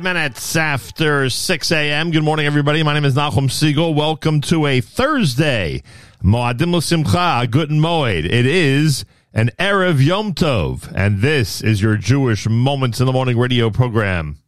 Five minutes after 6 a.m. Good morning, everybody. My name is Nachum Siegel. Welcome to a Thursday. Moadim Simcha, Guten Moed. It is an Erev Yom Tov, and this is your Jewish Moments in the Morning radio program.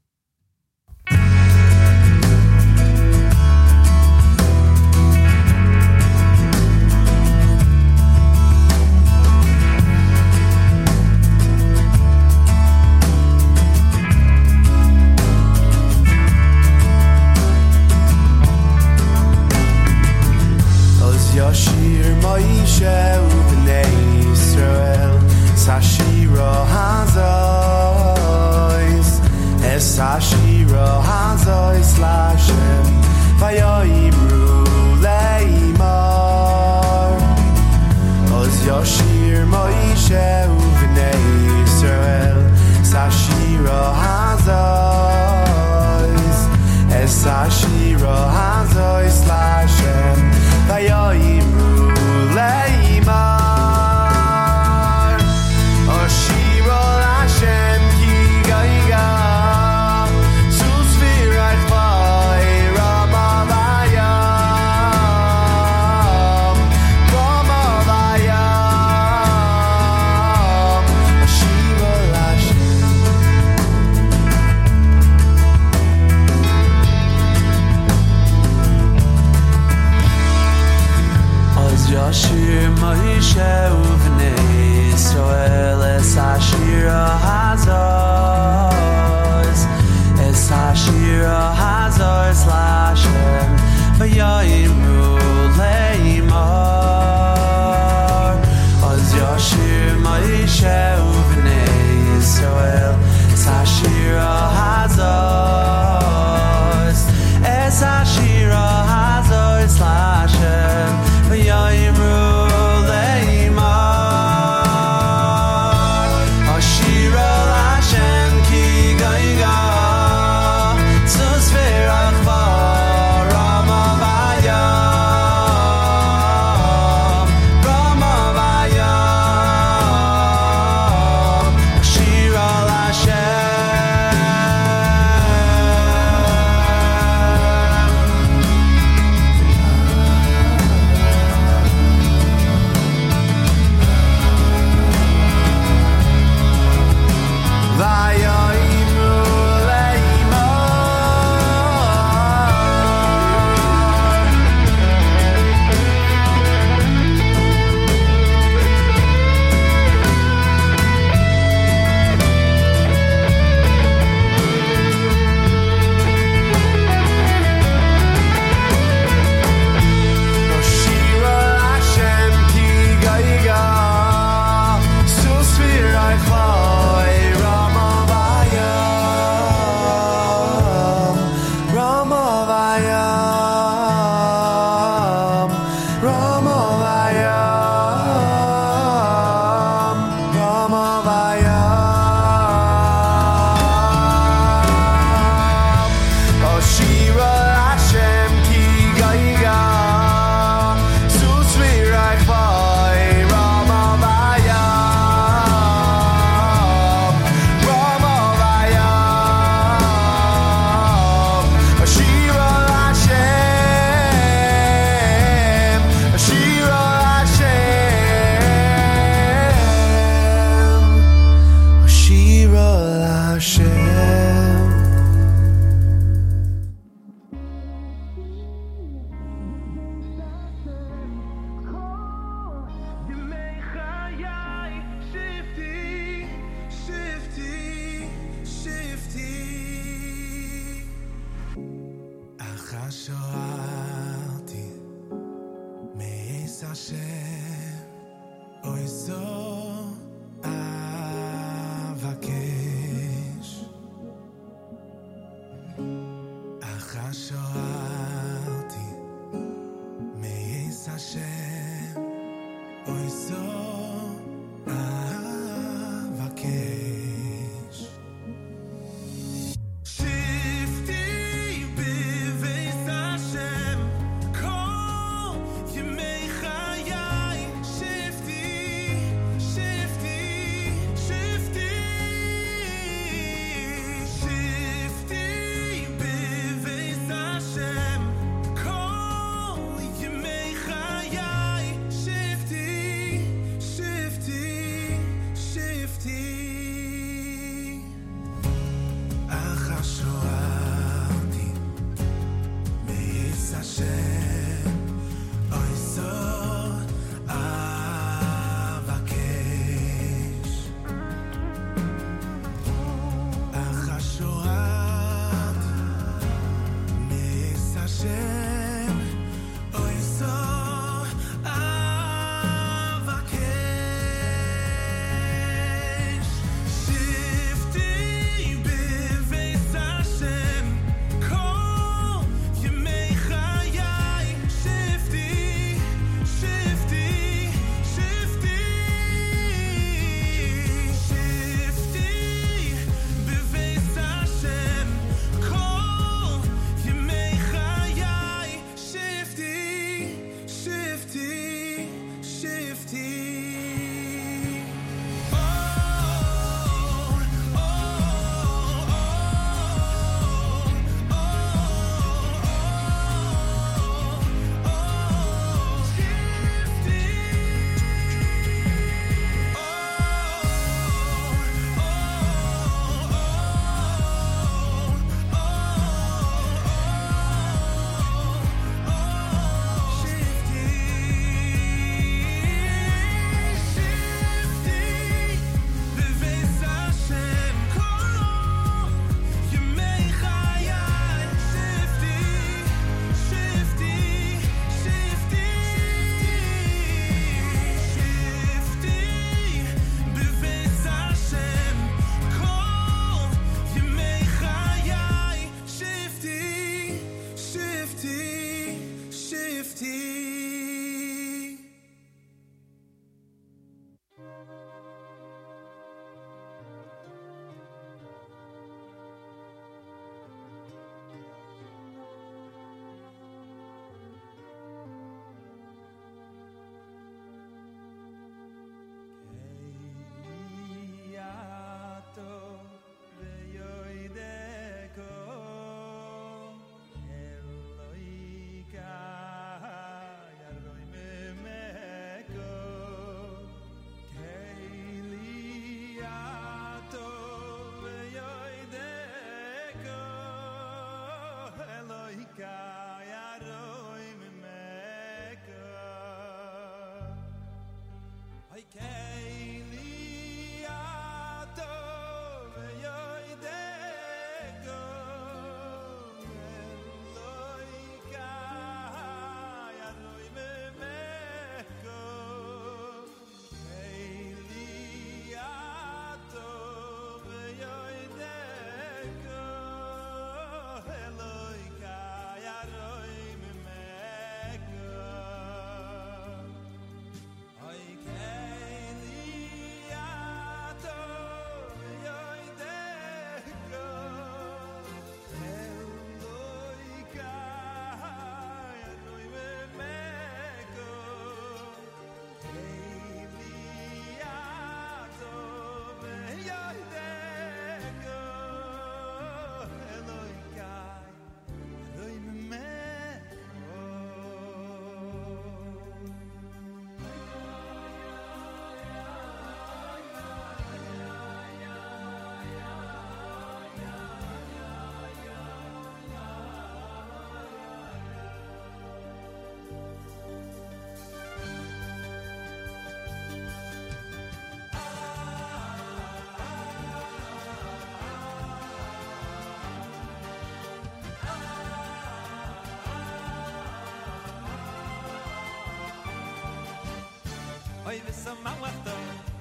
wis sam ma wetha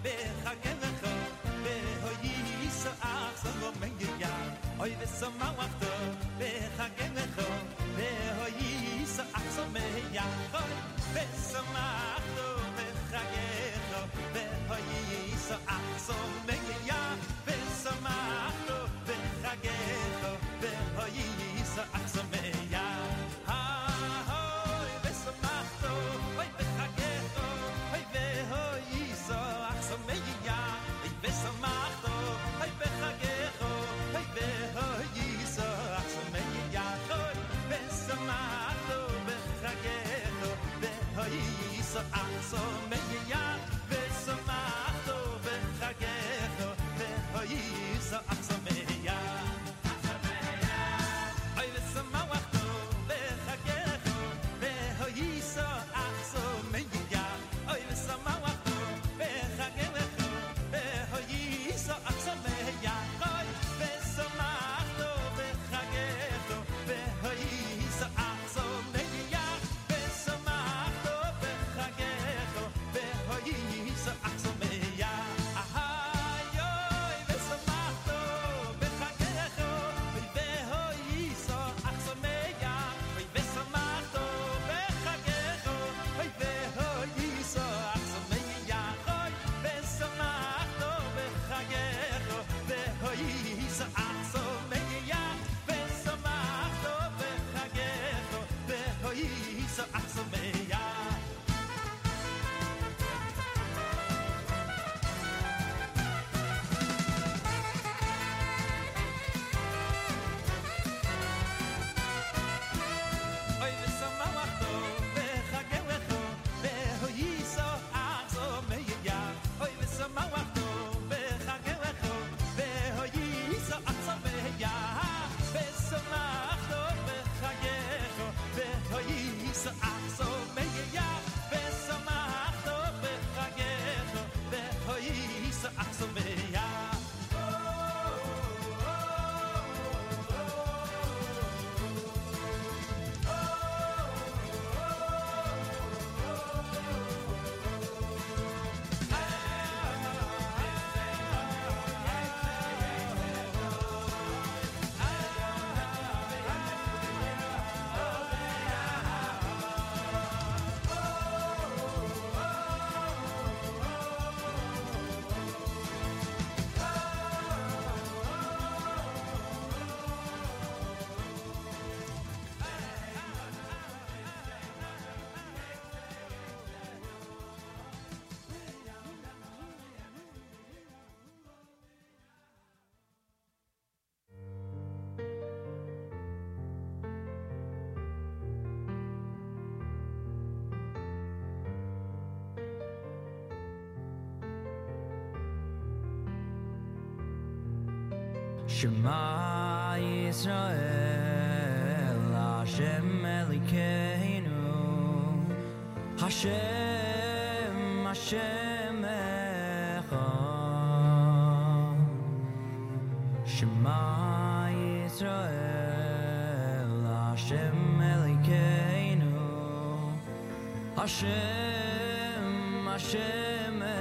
bikh gevekhot de hoyis un אוי hob Shema Yisrael Hashem Elikeinu Hashem Hashem Echa Shema Yisrael Hashem Elikeinu Hashem Hashem Echa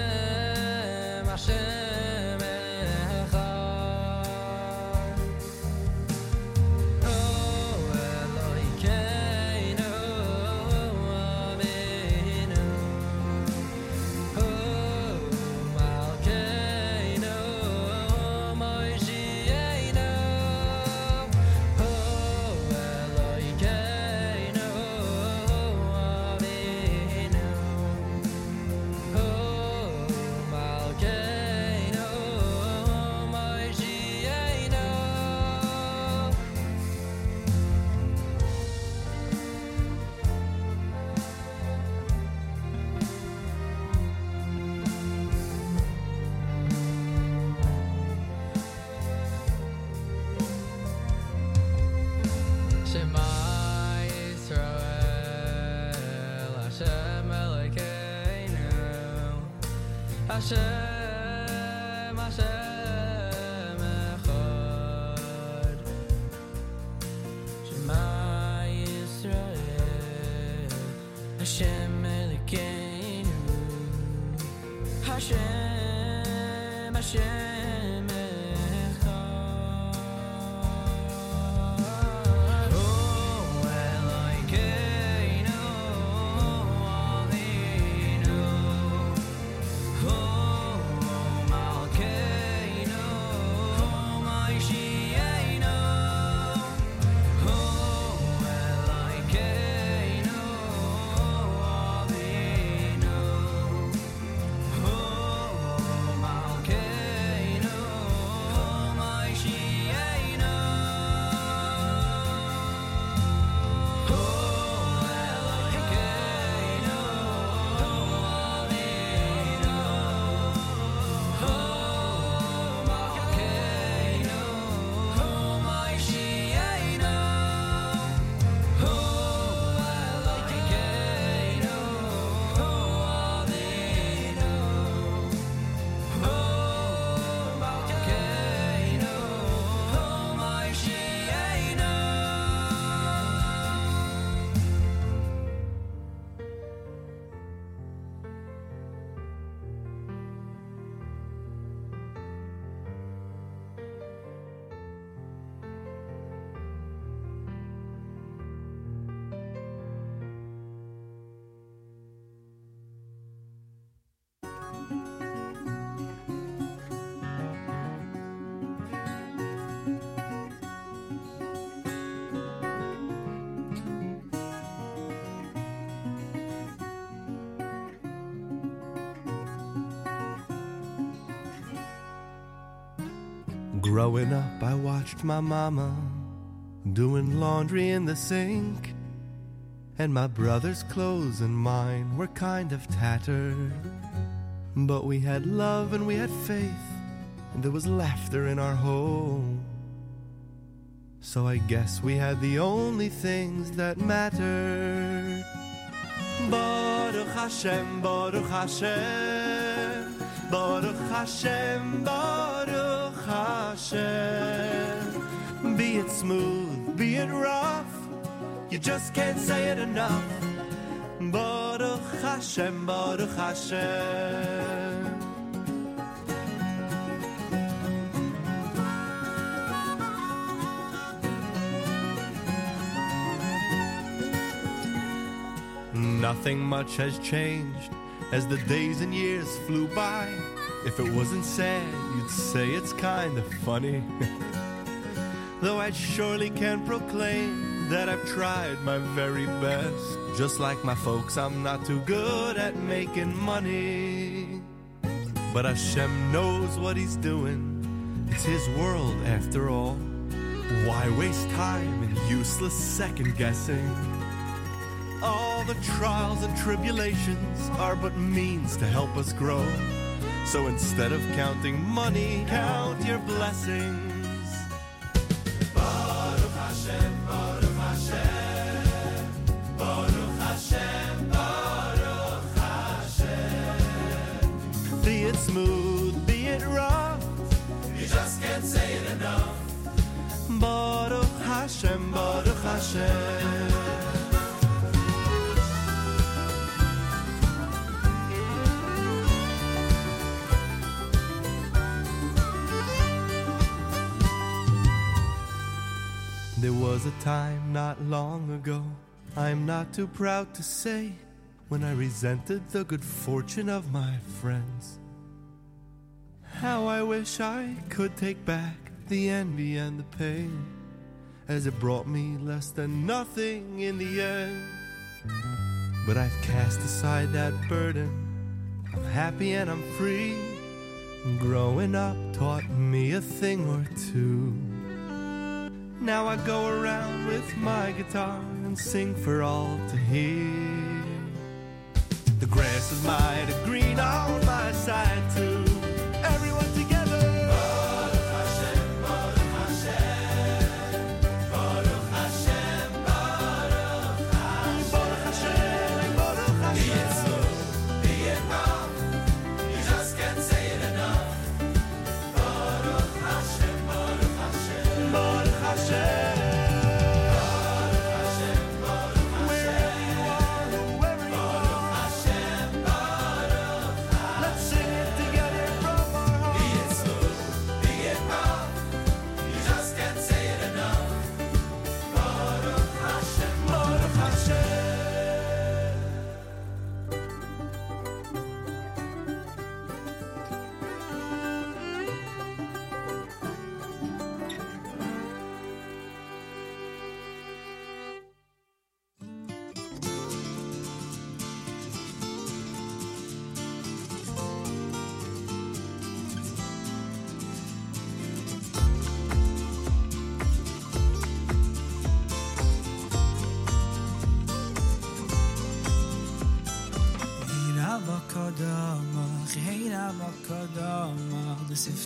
Growing up, I watched my mama doing laundry in the sink. And my brother's clothes and mine were kind of tattered. But we had love and we had faith, and there was laughter in our home. So I guess we had the only things that mattered. Baruch Hashem, Baruch Hashem, Baruch Hashem, Baruch Hashem. Be it smooth, be it rough, you just can't say it enough. Baruch Hashem, Baruch Hashem. Nothing much has changed as the days and years flew by. If it wasn't sad, you'd say it's kind of funny. Though I surely can proclaim that I've tried my very best. Just like my folks, I'm not too good at making money. But Hashem knows what He's doing. It's His world after all. Why waste time in useless second guessing? All the trials and tribulations are but means to help us grow. So instead of counting money, count your blessings. Baruch Hashem, Baruch Hashem, Baruch Hashem, Baruch Hashem. Be it smooth, be it rough, you just can't say it enough. Baruch Hashem, Baruch Hashem. Was a time not long ago, I'm not too proud to say, when I resented the good fortune of my friends. How I wish I could take back the envy and the pain, as it brought me less than nothing in the end. But I've cast aside that burden, I'm happy and I'm free. Growing up taught me a thing or two. Now I go around with my guitar and sing for all to hear. The grass is mighty green on my side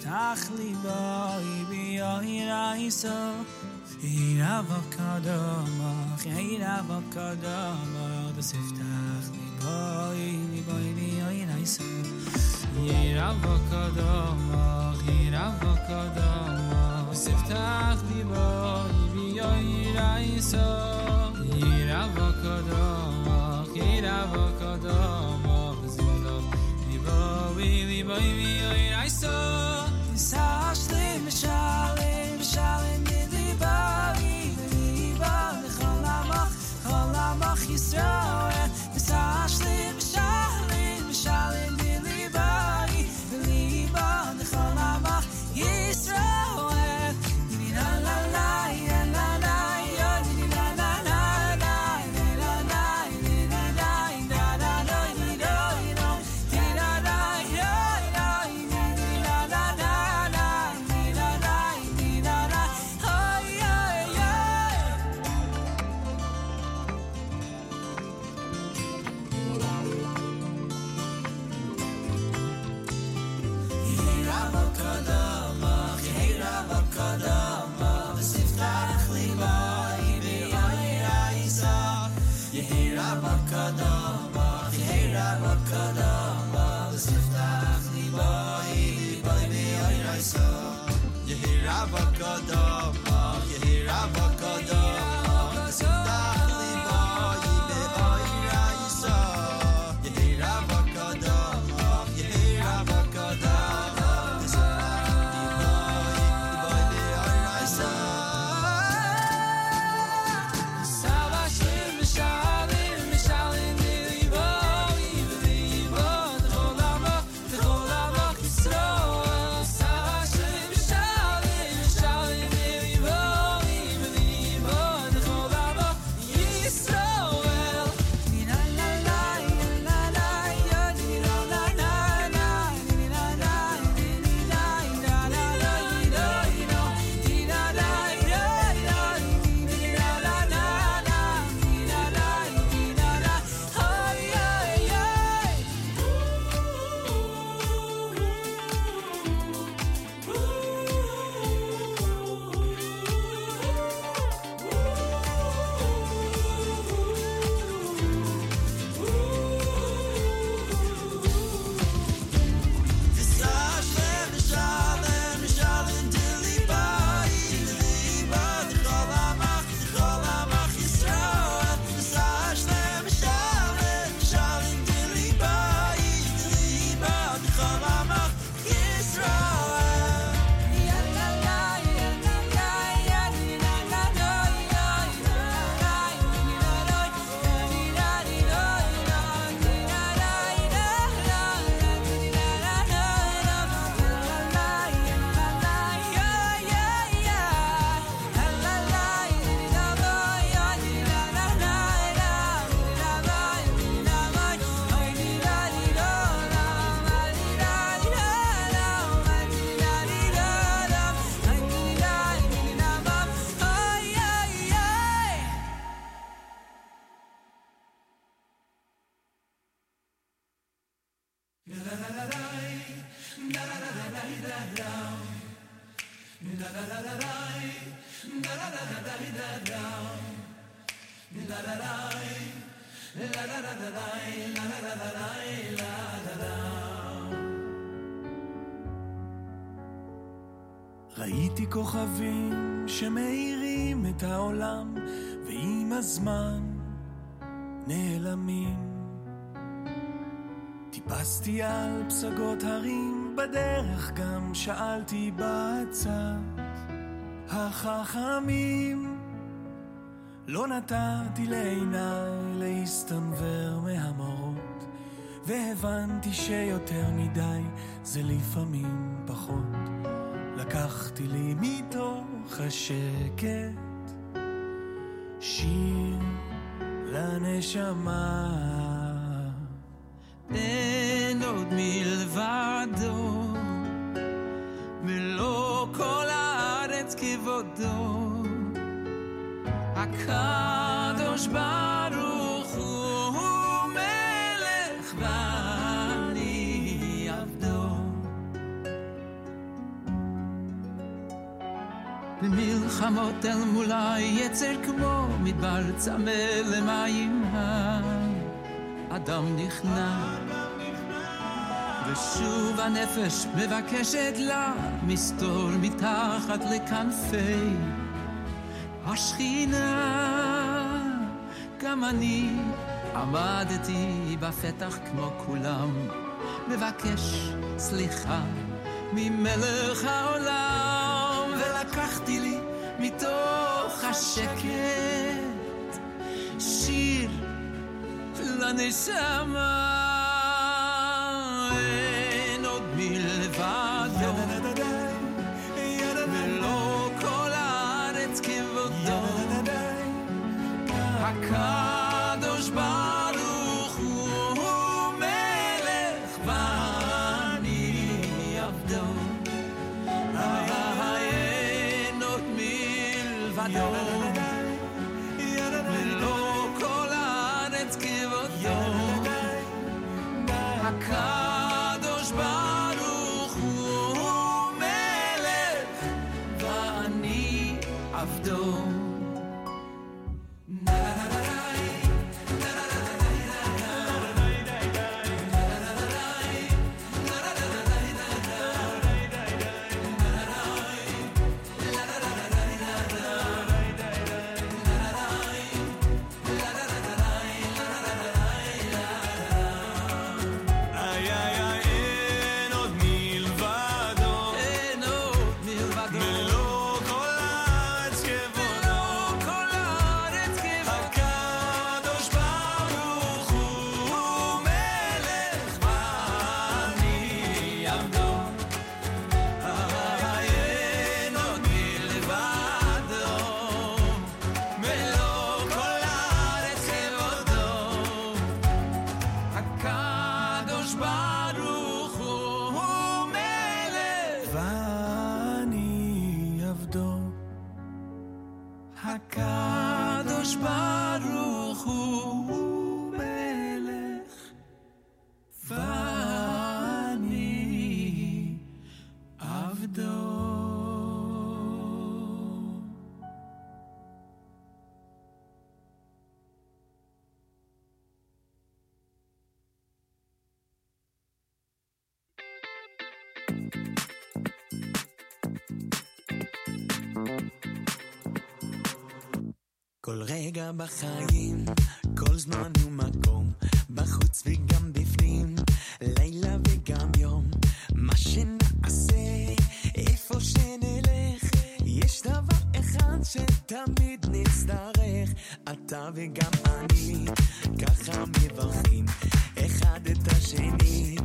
takhli ba bi ya ira isa ira wa kada ma khaira wa kada ma da sif takhli ba ni ba bi ya ira isa ira wa kada ma khaira wa kada bi כוכבים שמאירים את העולם, ועם הזמן נעלמים. טיפסתי על פסגות הרים, בדרך גם שאלתי בצד החכמים. לא נתתי לעיניי להסתנוור מהמראות, והבנתי שיותר מדי זה לפעמים פחות. לקחתי לי מתוך השקט שיר לנשמה. אין עוד מלבדו, ולא כל הארץ כבודו. הקדוש ברוך במלחמות אל מול היצר כמו מדבר צמא למים. האדם נכנע. ושוב הנפש מבקשת לה מסתור מתחת לכנפי השכינה. גם אני עמדתי בפתח כמו כולם מבקש סליחה ממלך העולם. לקחתי לי מתוך השקט שיר לנשמה אין עוד מלבדו ולא כל הארץ כבודו הקר כל רגע בחיים, כל זמן ומקום, בחוץ וגם בפנים, לילה וגם יום. מה שנעשה, איפה שנלך, יש דבר אחד שתמיד נצטרך, אתה וגם אני, ככה מברכים, אחד את השני.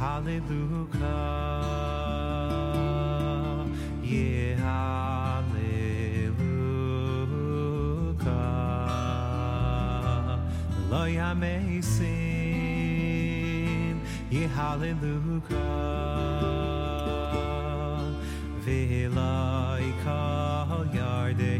Hallelujah. Yeah, hallelujah. Lo hallelujah. Yardei.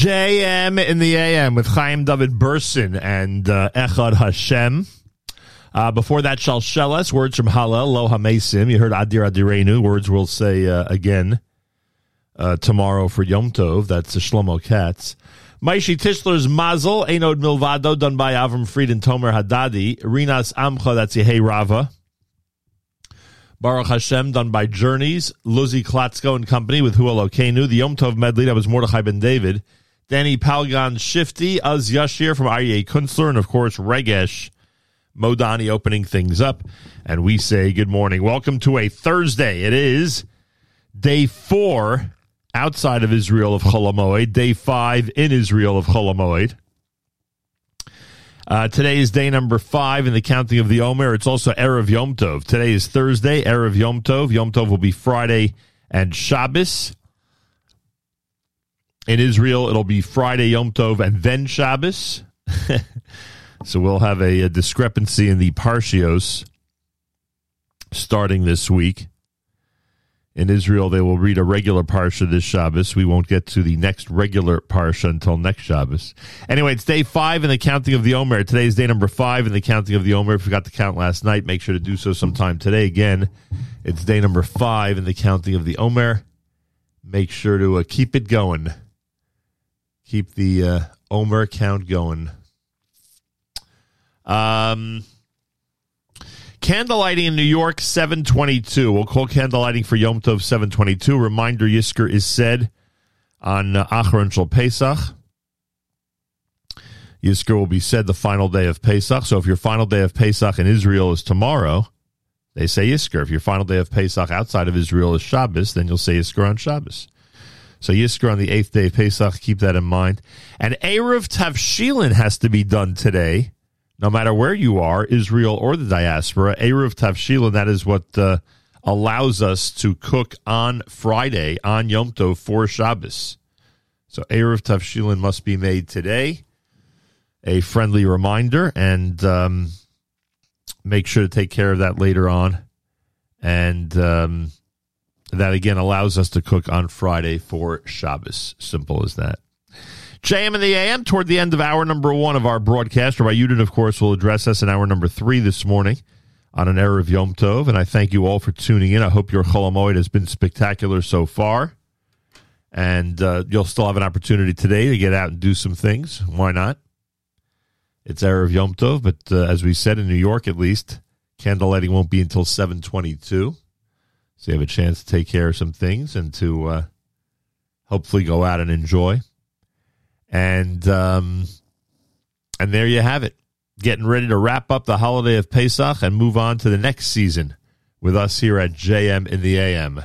JM in the AM with Chaim David Burson and uh, Echad Hashem. Uh, before that, Shalshelas, words from Hallel, Lo HaMesim. You heard Adir Adirenu, words we'll say uh, again uh, tomorrow for Yom Tov. That's the Shlomo Katz. Maishi Tischler's Mazel, Einod Milvado, done by Avram Fried and Tomer Hadadi. Rinas Amcha, that's Yehei Rava. Baruch Hashem, done by Journeys, Luzi Klatzko and Company with Hu Elokeinu. The Yom Tov medley, that was Mordechai Ben David. Danny Palgan Shifty, Az Yashir from Aryeh Kunstler, and of course, Regesh Modani opening things up. And we say good morning. Welcome to a Thursday. It is day four outside of Israel of Chol Hamoed, day five in Israel of Chol Hamoed. Uh, today is day number five in the counting of the Omer. It's also Erev Yom Tov. Today is Thursday, Erev Yom Tov. Yom Tov will be Friday and Shabbos. In Israel, it'll be Friday Yom Tov and then Shabbos. so we'll have a, a discrepancy in the Parshios starting this week. In Israel, they will read a regular parsha this Shabbos. We won't get to the next regular parsha until next Shabbos. Anyway, it's day five in the counting of the Omer. Today is day number five in the counting of the Omer. If you forgot to count last night, make sure to do so sometime today. Again, it's day number five in the counting of the Omer. Make sure to uh, keep it going. Keep the uh, Omer count going. Um, Candlelighting in New York, 722. We'll call candlelighting for Yom Tov 722. Reminder Yizkor is said on uh, Acharon Shel Pesach. Yizkor will be said the final day of Pesach. So if your final day of Pesach in Israel is tomorrow, they say Yizkor. If your final day of Pesach outside of Israel is Shabbos, then you'll say Yizkor on Shabbos. So Yizkor on the eighth day of Pesach, keep that in mind. And Eruv Tavshilin has to be done today no matter where you are, Israel or the diaspora. Eruv Tavshilin, that is what uh, allows us to cook on Friday, on Yom Tov, for Shabbos. So Eruv Tavshilin must be made today. A friendly reminder, and um, make sure to take care of that later on. And um, that again allows us to cook on Friday for Shabbos. Simple as that. JM and the AM toward the end of hour number one of our broadcast. Rabbi Yudin, of course, will address us in hour number three this morning on an Erev Yom Tov. And I thank you all for tuning in. I hope your Chol Hamoed has been spectacular so far. And uh, you'll still have an opportunity today to get out and do some things. Why not? It's Erev Yom Tov, but uh, as we said in New York, at least candlelighting won't be until seven twenty-two. So you have a chance to take care of some things and to uh, hopefully go out and enjoy. And um, and there you have it. Getting ready to wrap up the holiday of Pesach and move on to the next season with us here at JM in the AM.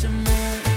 some more.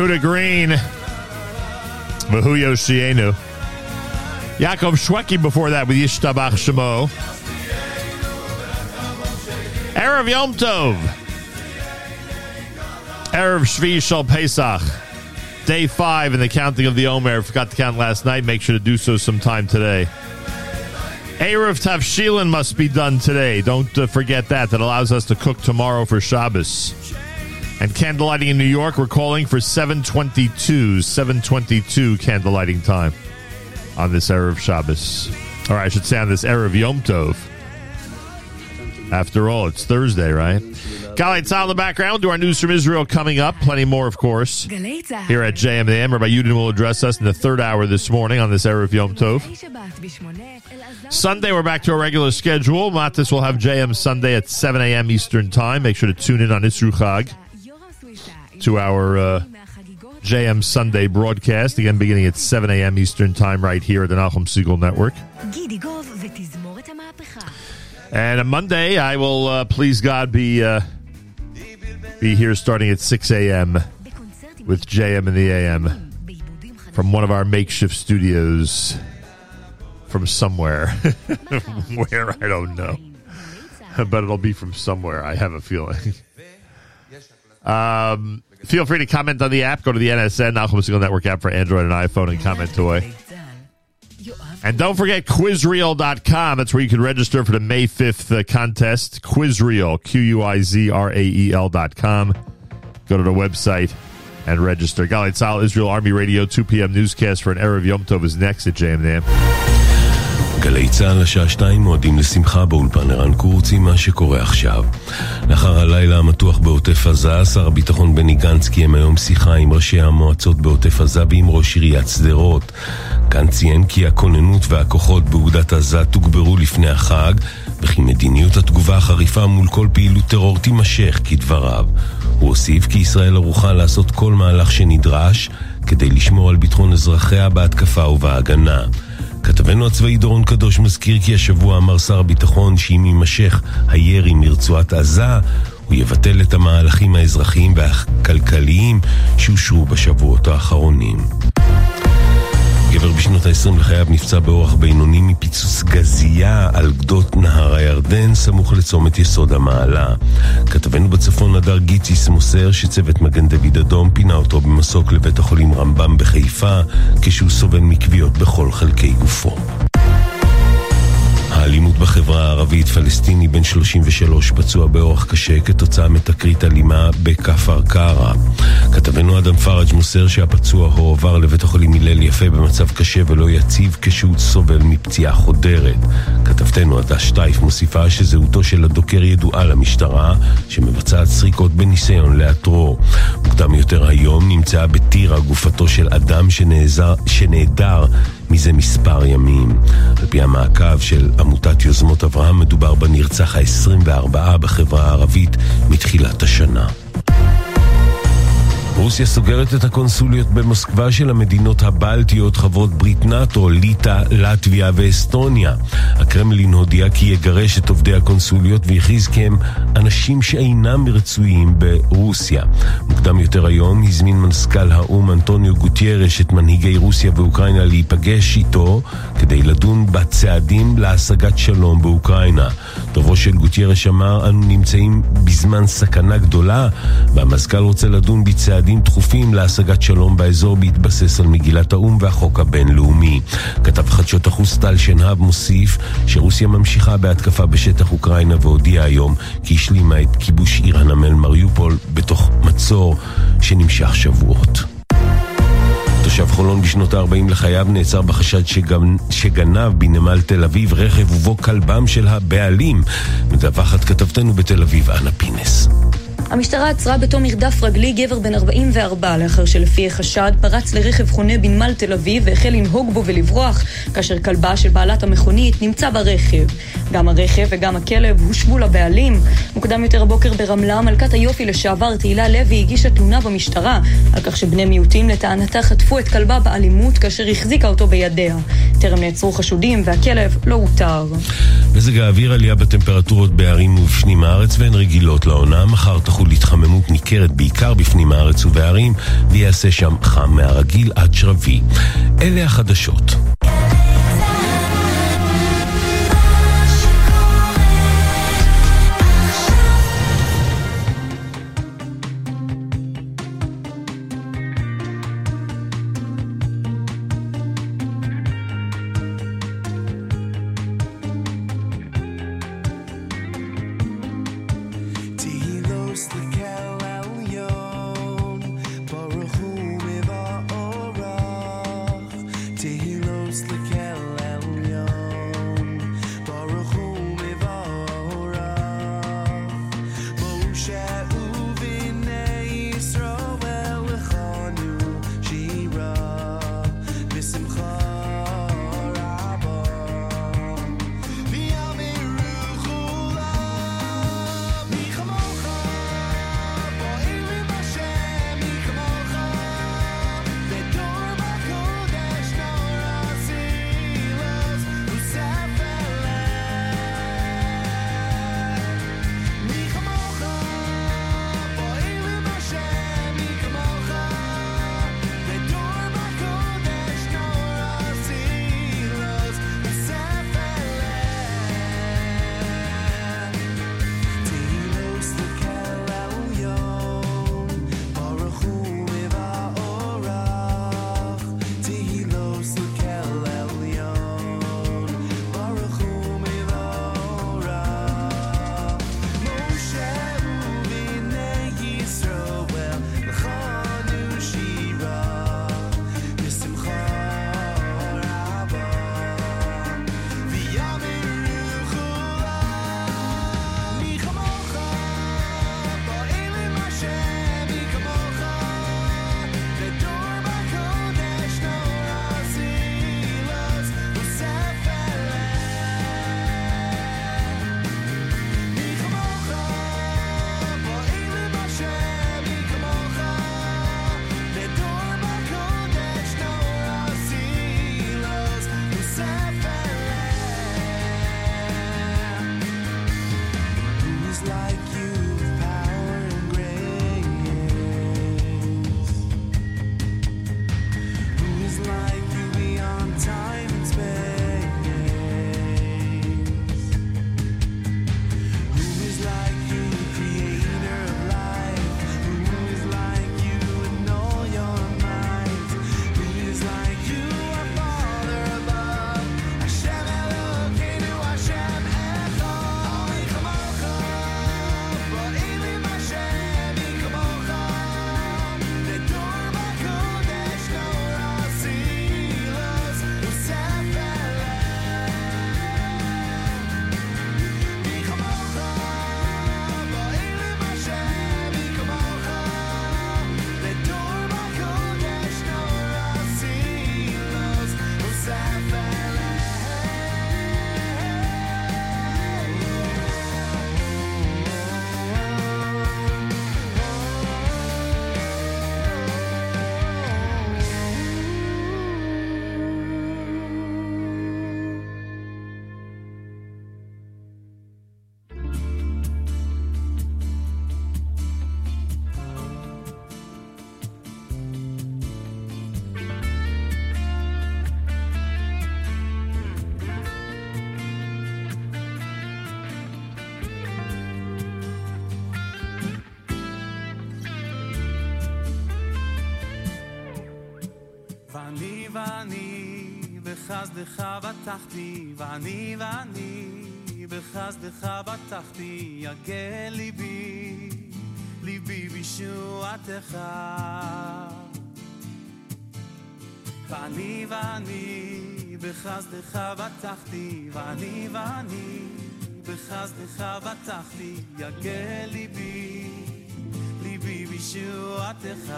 Yehuda Green, Mahuyo Shienu. Yaakov Shweki before that with Yishtabach Shemo. Erev Yom Tov. Erev Shvi'i Shel Pesach. Day five in the counting of the Omer. Forgot to count last night. Make sure to do so sometime today. Eruv Tavshilin must be done today. Don't uh, forget that. That allows us to cook tomorrow for Shabbos. And candlelighting in New York, we're calling for 722, 722 candlelighting time on this Erev Shabbos. Or I should say on this Erev Yom Tov. After all, it's Thursday, right? Galei Tzal in the background. Do our news from Israel coming up. Plenty more, of course. Here at JM in the AM, Rabbi Yudin will address us in the third hour this morning on this Erev Yom Tov. Sunday, we're back to our regular schedule. Matis will have JM Sunday at 7 a.m. Eastern Time. Make sure to tune in on Isru Chag to our uh, JM Sunday broadcast, again beginning at 7 a.m. Eastern Time right here at the Nachum Segal Network. And on Monday, I will, uh, please God, be, uh, be here starting at 6 a.m. with JM in the AM from one of our makeshift studios from somewhere. Where, I don't know. but it'll be from somewhere, I have a feeling. Um, feel free to comment on the app. Go to the NSN, Nachum Segal Network app for Android and iPhone and comment away. And don't forget quizrael.com. That's where you can register for the May 5th uh, contest. Quizrael, Q U I Z R A E L dot com. Go to the website and register. Galei Tzal, Israel Army Radio, 2 p.m. newscast for an Erev Yom Tov is next at JM in the AM. גלי צה"ל השעה שתיים מועדים לשמחה באולפן ערן קורצי מה שקורה עכשיו. לאחר הלילה המתוח בעוטף עזה, שר הביטחון בני גנץ קיים היום שיחה עם ראשי המועצות בעוטף עזה ועם ראש עיריית שדרות. גנץ ציין כי הכוננות והכוחות באוגדת עזה תוגברו לפני החג, וכי מדיניות התגובה החריפה מול כל פעילות טרור תימשך, כדבריו. הוא הוסיף כי ישראל ערוכה לעשות כל מהלך שנדרש כדי לשמור על ביטחון אזרחיה בהתקפה ובהגנה. כתבנו הצבאי דורון קדוש מזכיר כי השבוע אמר שר הביטחון שאם יימשך הירי מרצועת עזה, הוא יבטל את המהלכים האזרחיים והכלכליים שאושרו בשבועות האחרונים. גבר בשנות ה-20 לחייו נפצע באורח בינוני מפיצוץ גזייה על גדות נהר הירדן סמוך לצומת יסוד המעלה. כתבנו בצפון הדר גיציס מוסר שצוות מגן דוד אדום פינה אותו במסוק לבית החולים רמב"ם בחיפה כשהוא סובל מכוויות בכל חלקי גופו. האלימות בחברה הערבית, פלסטיני בן 33 פצוע באורח קשה כתוצאה מתקרית אלימה בכפר קרא. כתבנו אדם פראג' מוסר שהפצוע הועבר לבית החולים הלל יפה במצב קשה ולא יציב כשהוא סובל מפציעה חודרת. כתבתנו עדה שטייף מוסיפה שזהותו של הדוקר ידועה למשטרה, שמבצעת סריקות בניסיון לאתרו. מוקדם יותר היום נמצאה בטירה גופתו של אדם שנעזר, שנעדר מזה מספר ימים. על פי המעקב של עמותת יוזמות אברהם, מדובר בנרצח ה-24 בחברה הערבית מתחילת השנה. רוסיה סוגרת את הקונסוליות במוסקבה של המדינות הבלטיות, חברות ברית נאט"ו, ליטא, לטביה ואסטוניה. הקרמלין הודיע כי יגרש את עובדי הקונסוליות והכריז כי הם אנשים שאינם רצויים ברוסיה. מוקדם יותר היום הזמין מזכ"ל האו"ם אנטוניו גוטיירש את מנהיגי רוסיה ואוקראינה להיפגש איתו כדי לדון בצעדים להשגת שלום באוקראינה. דוברו של גוטיירש אמר, אנו נמצאים בזמן סכנה גדולה והמזכ"ל רוצה לדון בצעדים דחופים להשגת שלום באזור בהתבסס על מגילת האו"ם והחוק הבינלאומי. כתב חדשות החוץ טל שנהב מוסיף שרוסיה ממשיכה בהתקפה בשטח אוקראינה והודיעה היום כי השלימה את כיבוש עיר הנמל מריופול בתוך מצור שנמשך שבועות. תושב חולון בשנות ה-40 לחייו נעצר בחשד שגנ... שגנב בנמל תל אביב רכב ובו כלבם של הבעלים. מדווחת כתבתנו בתל אביב, אנה פינס. המשטרה עצרה בתום מרדף רגלי גבר בן 44 לאחר שלפי החשד פרץ לרכב חונה בנמל תל אביב והחל לנהוג בו ולברוח כאשר כלבה של בעלת המכונית נמצא ברכב. גם הרכב וגם הכלב הושבו לבעלים. מוקדם יותר הבוקר ברמלה מלכת היופי לשעבר תהילה לוי הגישה תלונה במשטרה על כך שבני מיעוטים לטענתה חטפו את כלבה באלימות כאשר החזיקה אותו בידיה. טרם נעצרו חשודים והכלב לא אותר. מזג האוויר עלייה בטמפרטורות בערים ובפנים הארץ והן רגילות לעונה. מחר תחול התחממות ניכרת בעיקר בפנים הארץ ובערים ויעשה שם חם מהרגיל עד שרבי. אלה החדשות. בחסדך בטחתי, ואני ואני בחסדך בטחתי, יגה ליבי, ליבי בישועתך. ואני ואני בחסדך בטחתי, ואני ואני בחסדך בטחתי, יגה ליבי, ליבי בישועתך.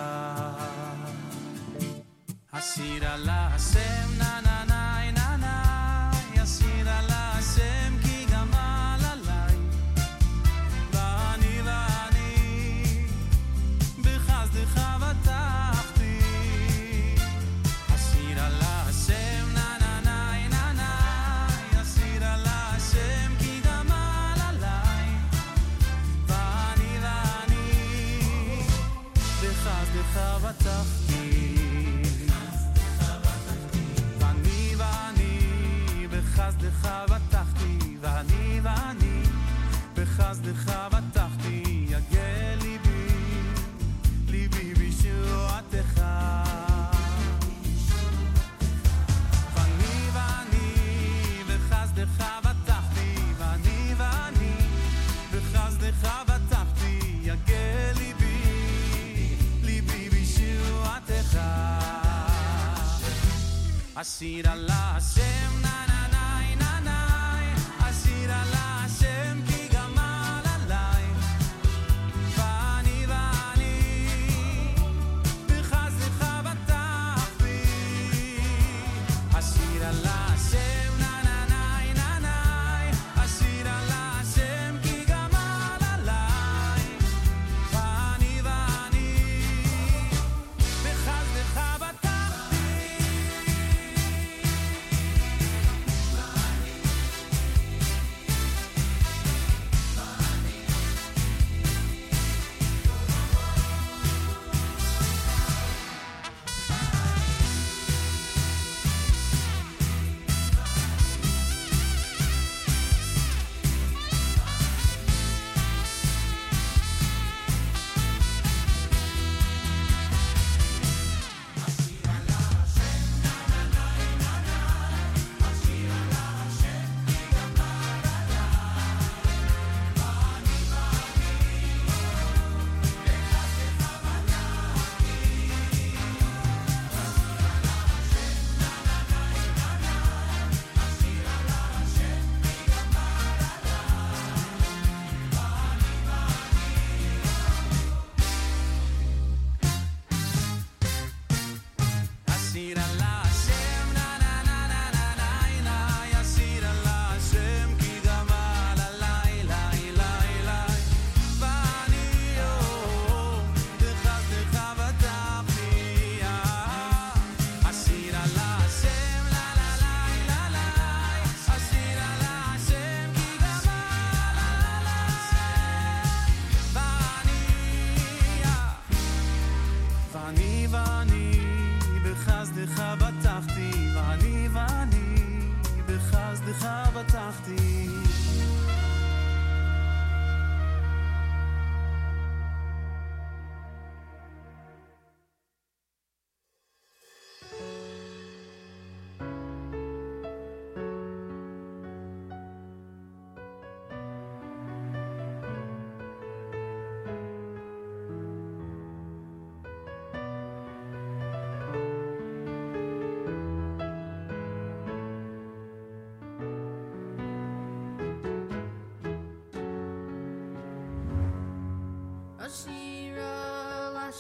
השיר עלה השם נה נה נה אצלך בטחתי יגל על השם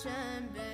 ocean blue.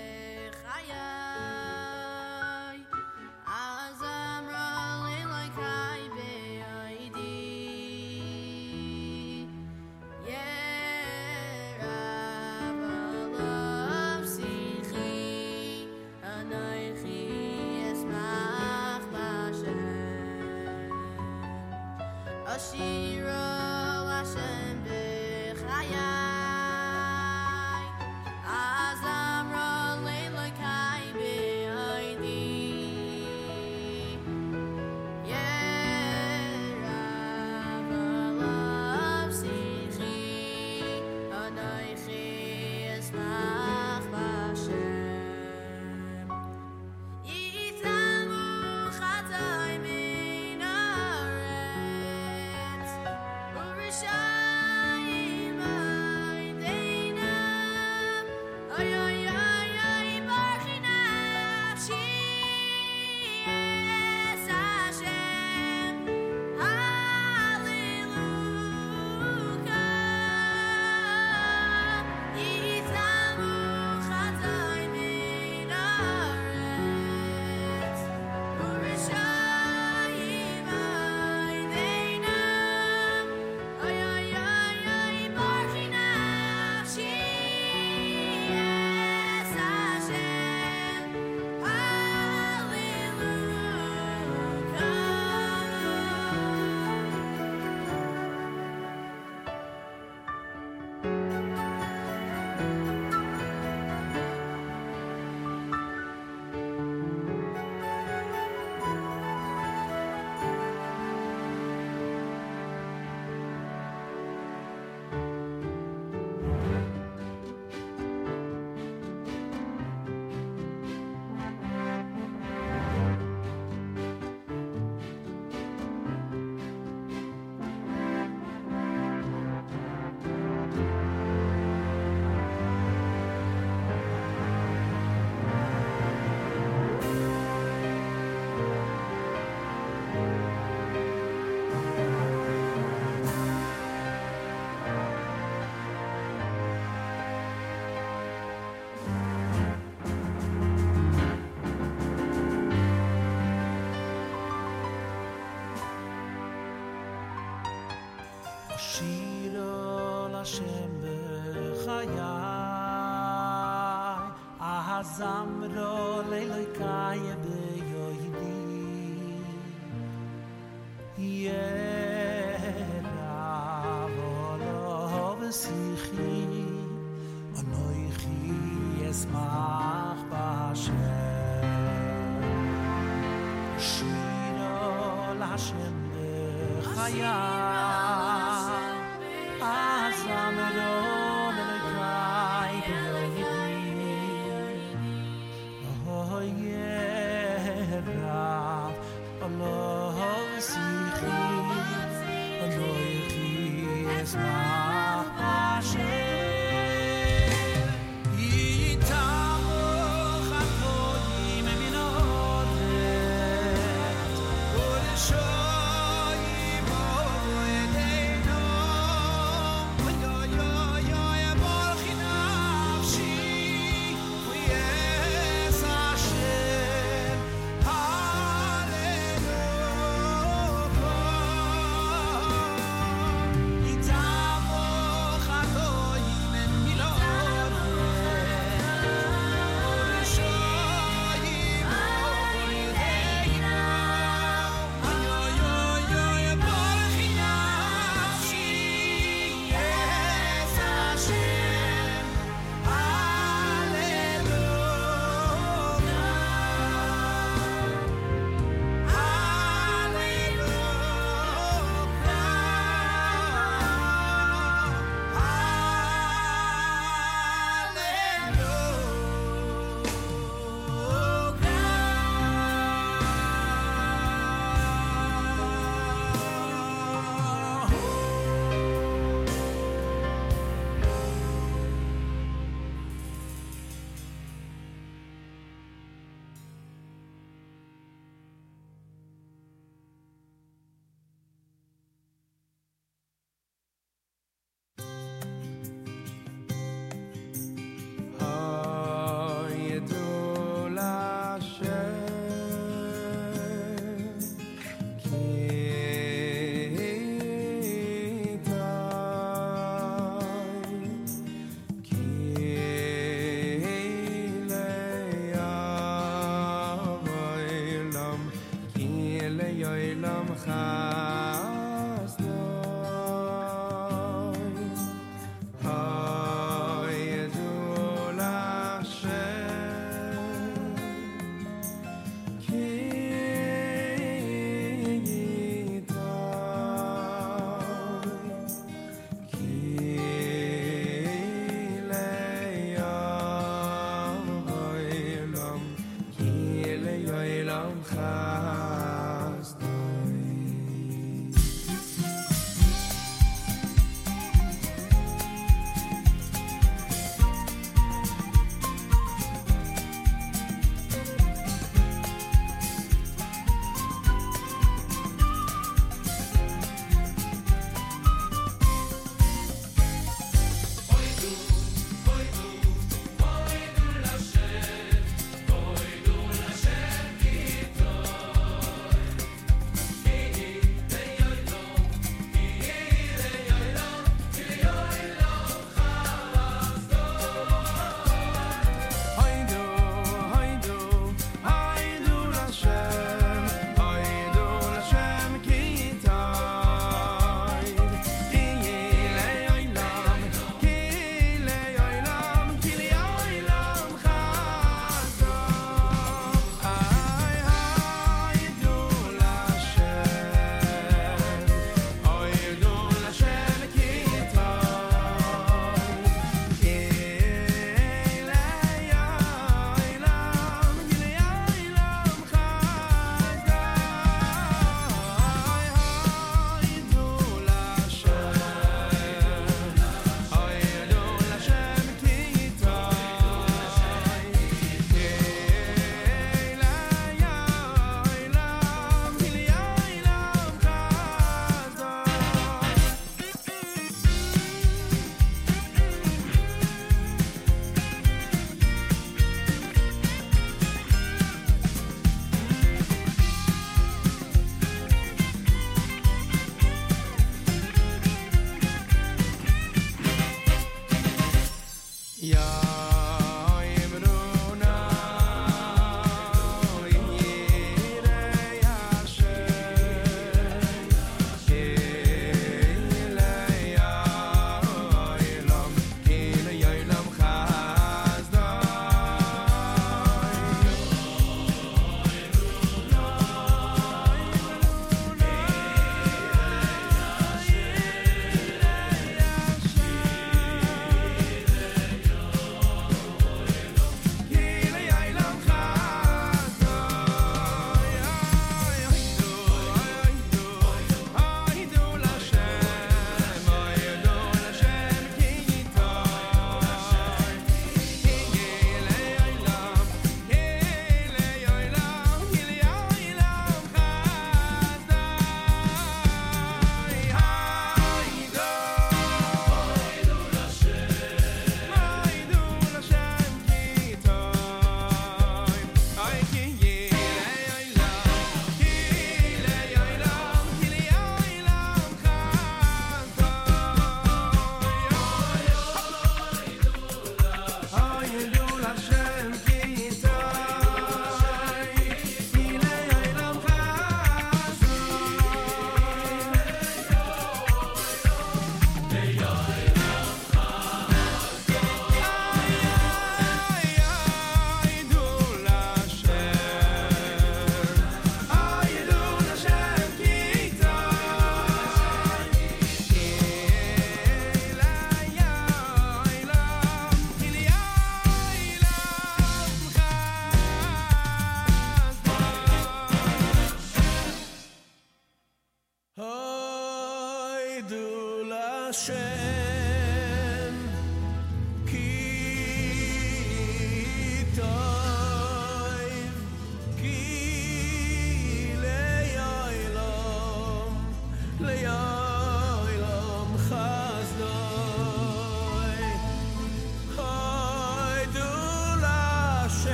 Yeah.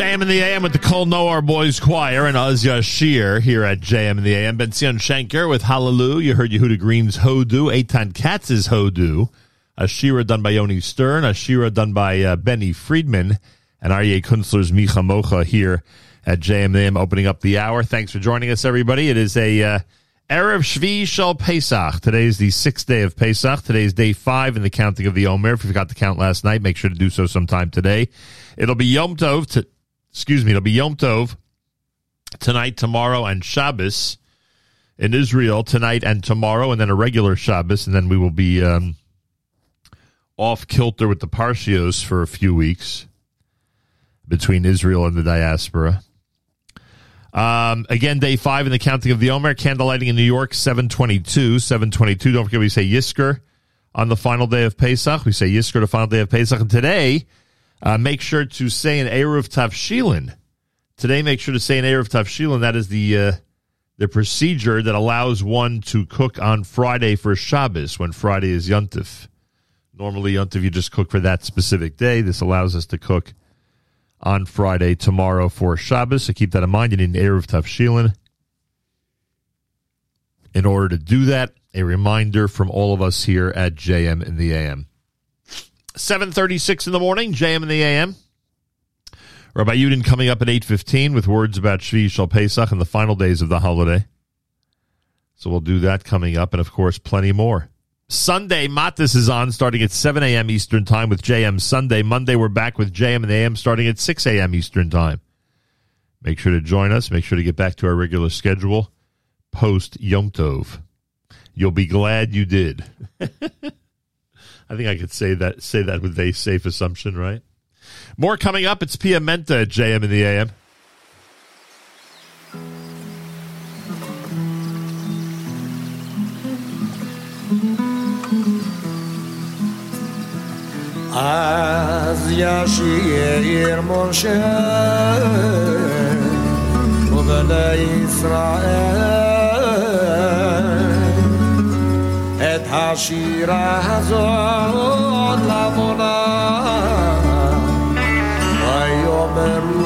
JM in the AM with the Kol Noar Boys Choir and Uz Yashir here at JM in the AM. Ben Zion Shenker with Hallelujah. You heard Yehuda Green's Hodu. Eitan Katz's Hodu. A Shira done by Yoni Stern. A Shira done by uh, Benny Friedman. And Aryeh Kunstler's Micha Mocha here at JM the AM opening up the hour. Thanks for joining us, everybody. It is a uh, Erev Shvi'i Shel Pesach. Today is the sixth day of Pesach. Today is day five in the counting of the Omer. If you forgot to count last night, make sure to do so sometime today. It'll be Yom Tov to excuse me, it'll be Yom Tov tonight, tomorrow, and Shabbos in Israel tonight and tomorrow, and then a regular Shabbos, and then we will be um, off kilter with the Parshios for a few weeks between Israel and the diaspora. Um, again, day five in the counting of the Omer, candlelighting in New York, 722, 722. Don't forget we say Yizkor on the final day of Pesach. We say Yizkor the final day of Pesach. And today, uh, make sure to say an Eruv Tavshilin. Today, make sure to say an Eruv Tavshilin. That is the uh, the procedure that allows one to cook on Friday for Shabbos when Friday is Yontif. Normally, Yontif, you just cook for that specific day. This allows us to cook on Friday tomorrow for Shabbos. So keep that in mind. You need an Eruv Tavshilin. In order to do that, a reminder from all of us here at JM in the AM. 7.36 in the morning, JM in the AM. Rabbi Yudin coming up at 8.15 with words about Shvi'i Shel Pesach and the final days of the holiday. So we'll do that coming up, and of course, plenty more. Sunday, Matis is on starting at 7 a.m. Eastern Time with JM Sunday. Monday, we're back with JM and the AM starting at 6 a.m. Eastern Time. Make sure to join us. Make sure to get back to our regular schedule post Yom Tov. You'll be glad you did. I think I could say that say that with a safe assumption, right? More coming up. It's Piamenta at JM in the AM. אז ישיר משה ובני ישראל השירה הזאת למונה ויאמרו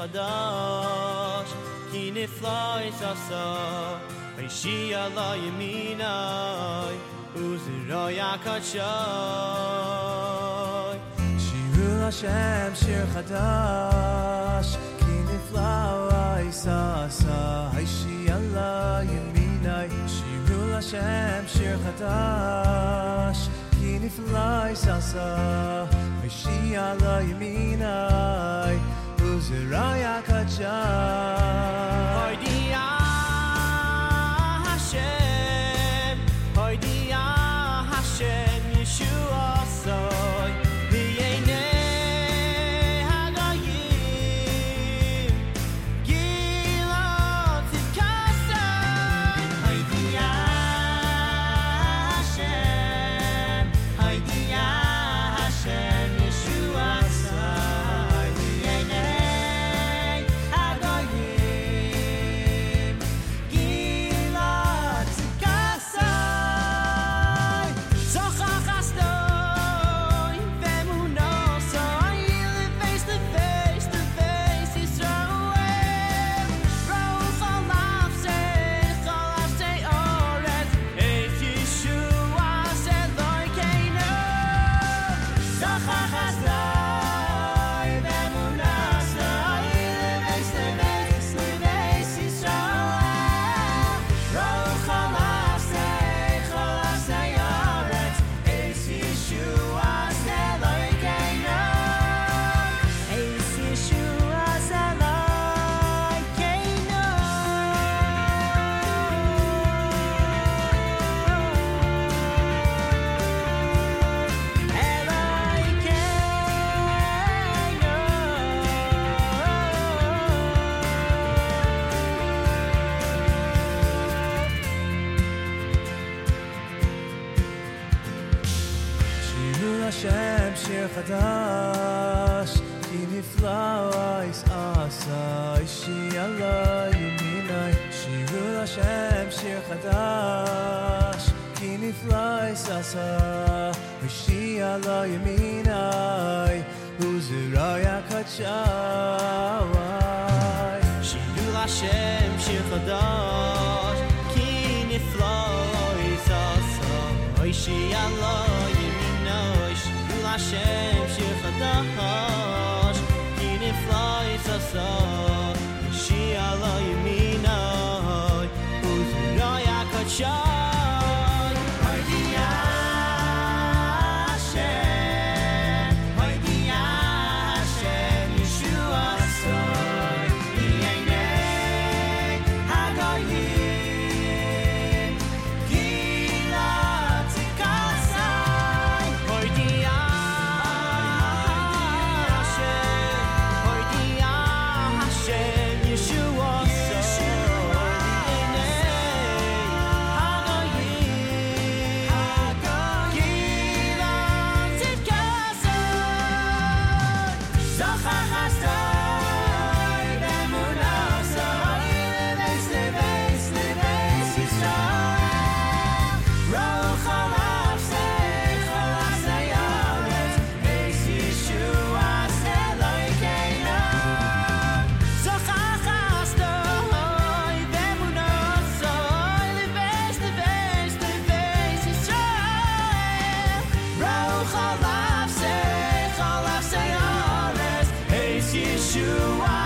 khadash ki ne flay sasa ay shi ala yminay uz ra yakachah la you mean i you.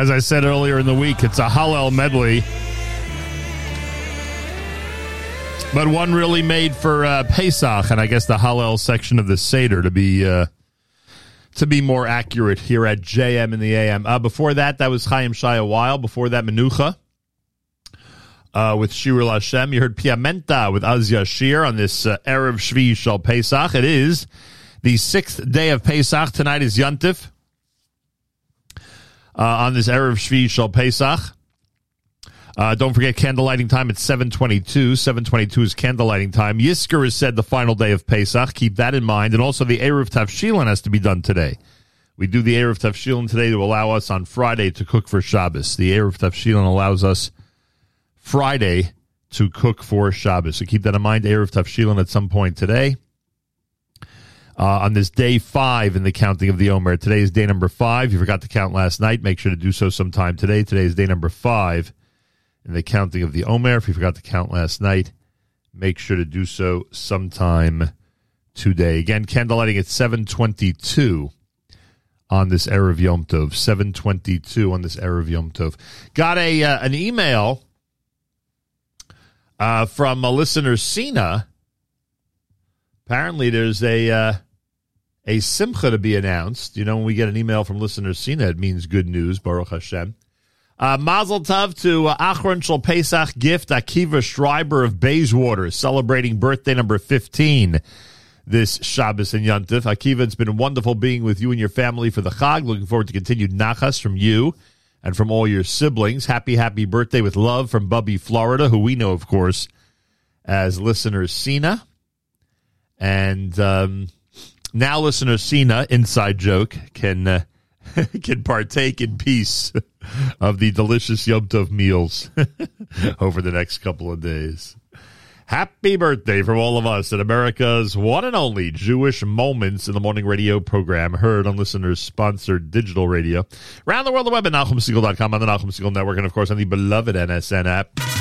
As I said earlier in the week, it's a Hallel medley. But one really made for uh, Pesach, and I guess the Hallel section of the Seder to be uh, to be more accurate here at JM in the AM. Uh, before that, that was Chaim Shai a while. Before that, Menucha uh, with Shirul Hashem. You heard Piamenta with Az Yashir on this uh, Erev Shvi'i Shel Pesach. It is the sixth day of Pesach. Tonight is Yontif. Uh, on this Erev Shvi'i Shel Pesach. Uh, don't forget candle lighting time at 722. 722 is candle lighting time. Yizkor is said the final day of Pesach. Keep that in mind. And also the Eruv Tavshilin has to be done today. We do the Eruv Tavshilin today to allow us on Friday to cook for Shabbos. The Eruv Tavshilin allows us Friday to cook for Shabbos. So keep that in mind. Eruv Tavshilin at some point today. Uh, on this day five in the counting of the Omer. Today is day number five. You forgot to count last night. Make sure to do so sometime today. Today is day number five in the counting of the Omer. If you forgot to count last night, make sure to do so sometime today. Again, candle lighting at 722 on this Erev Yom Tov. 722 on this Erev Yom Tov. Got a uh, an email uh, from a listener, Sina. Apparently, there's a uh, a simcha to be announced. You know, when we get an email from listener Sina, it means good news. Baruch Hashem. Uh, Mazel Tov to uh, Acharon Shel Pesach gift Akiva Schreiber of Bayswater, celebrating birthday number 15 this Shabbos and Yontif. Akiva, it's been wonderful being with you and your family for the Chag. Looking forward to continued nachas from you and from all your siblings. Happy, happy birthday with love from Bubby, Florida, who we know, of course, as listener Sina. And um, now listener Sina, inside joke, can uh, can partake in peace of the delicious Yom Tov meals over the next couple of days. Happy birthday from all of us at America's one and only Jewish Moments in the Morning radio program, heard on listeners sponsored digital radio. Around the world, the web at NachumSegal.com, on the Nachum Segal Network, and of course on the beloved NSN app.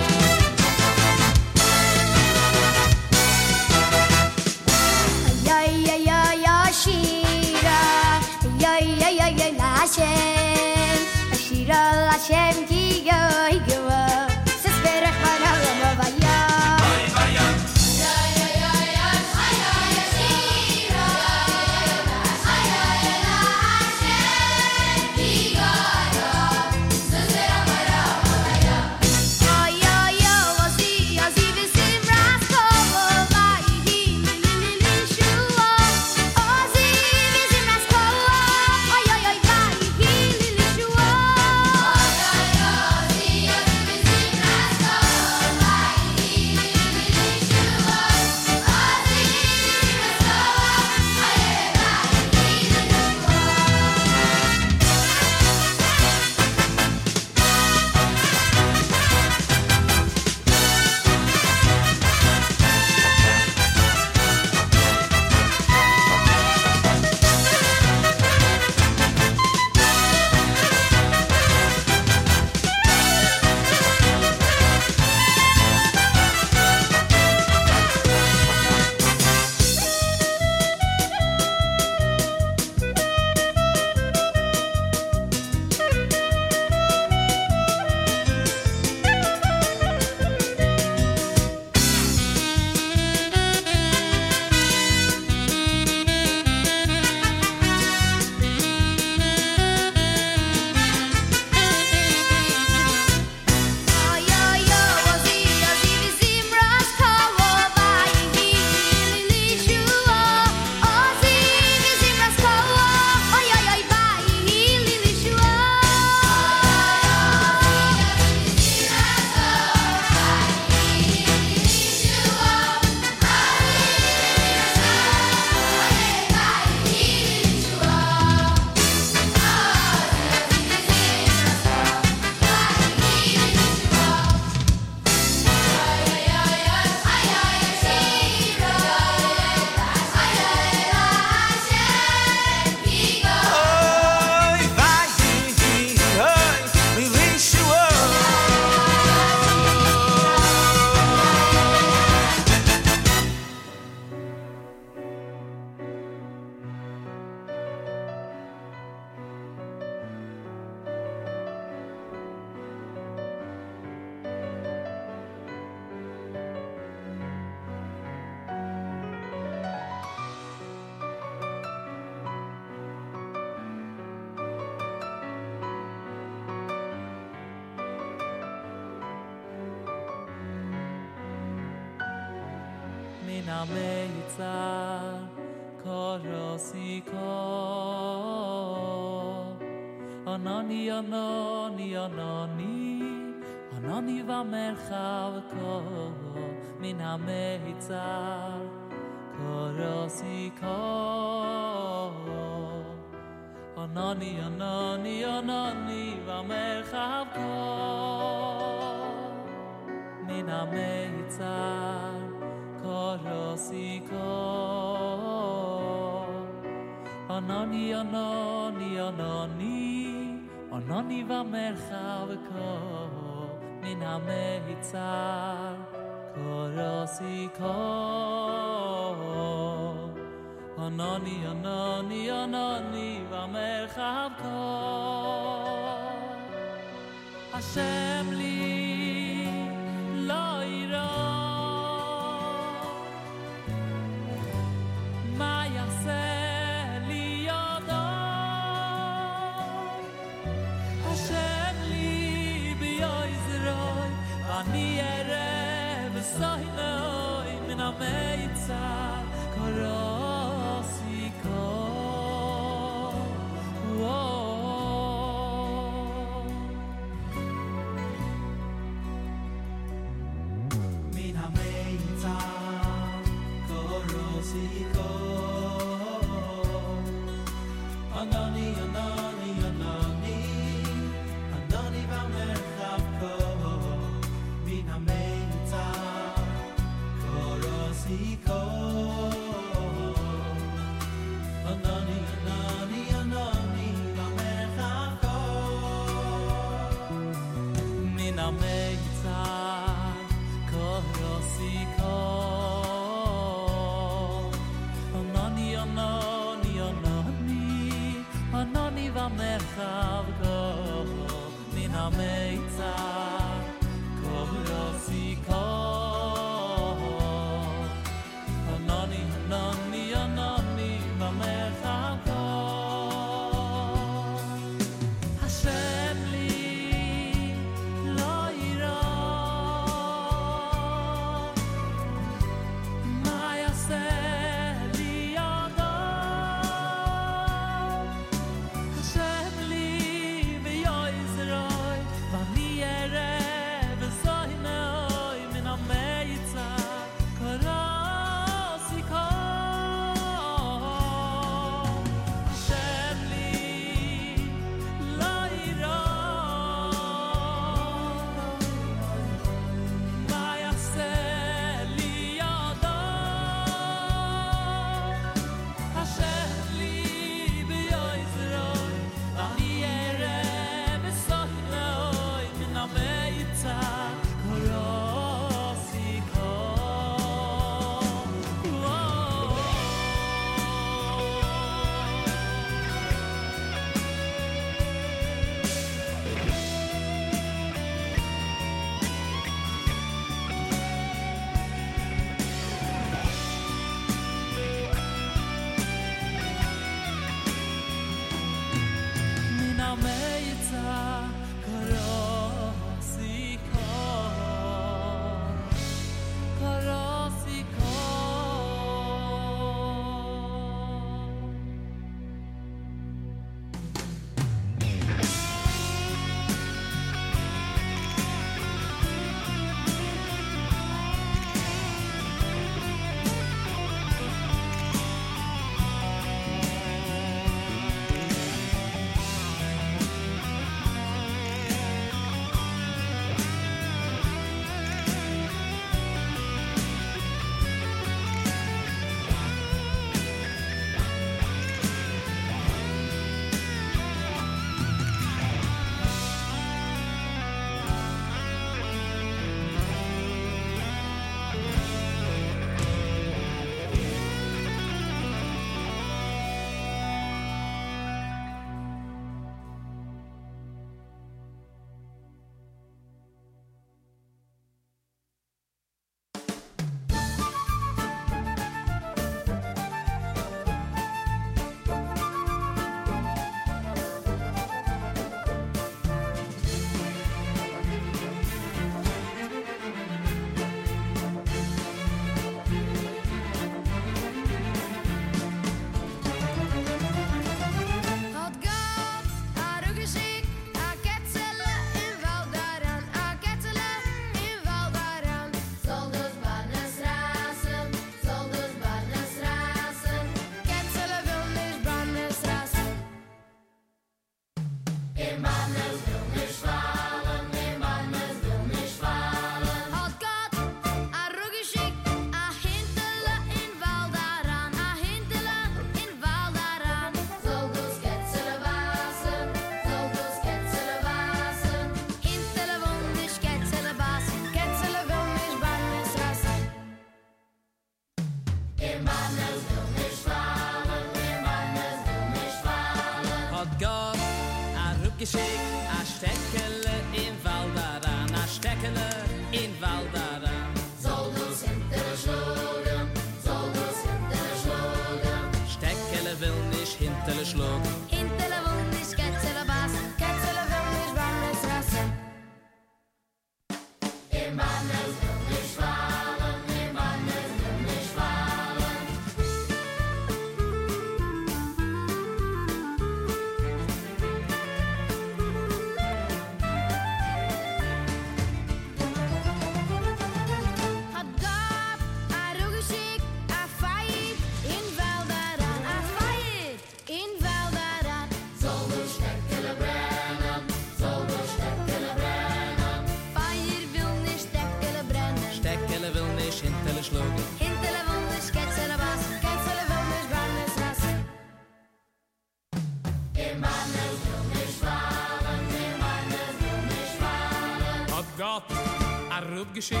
geschickt.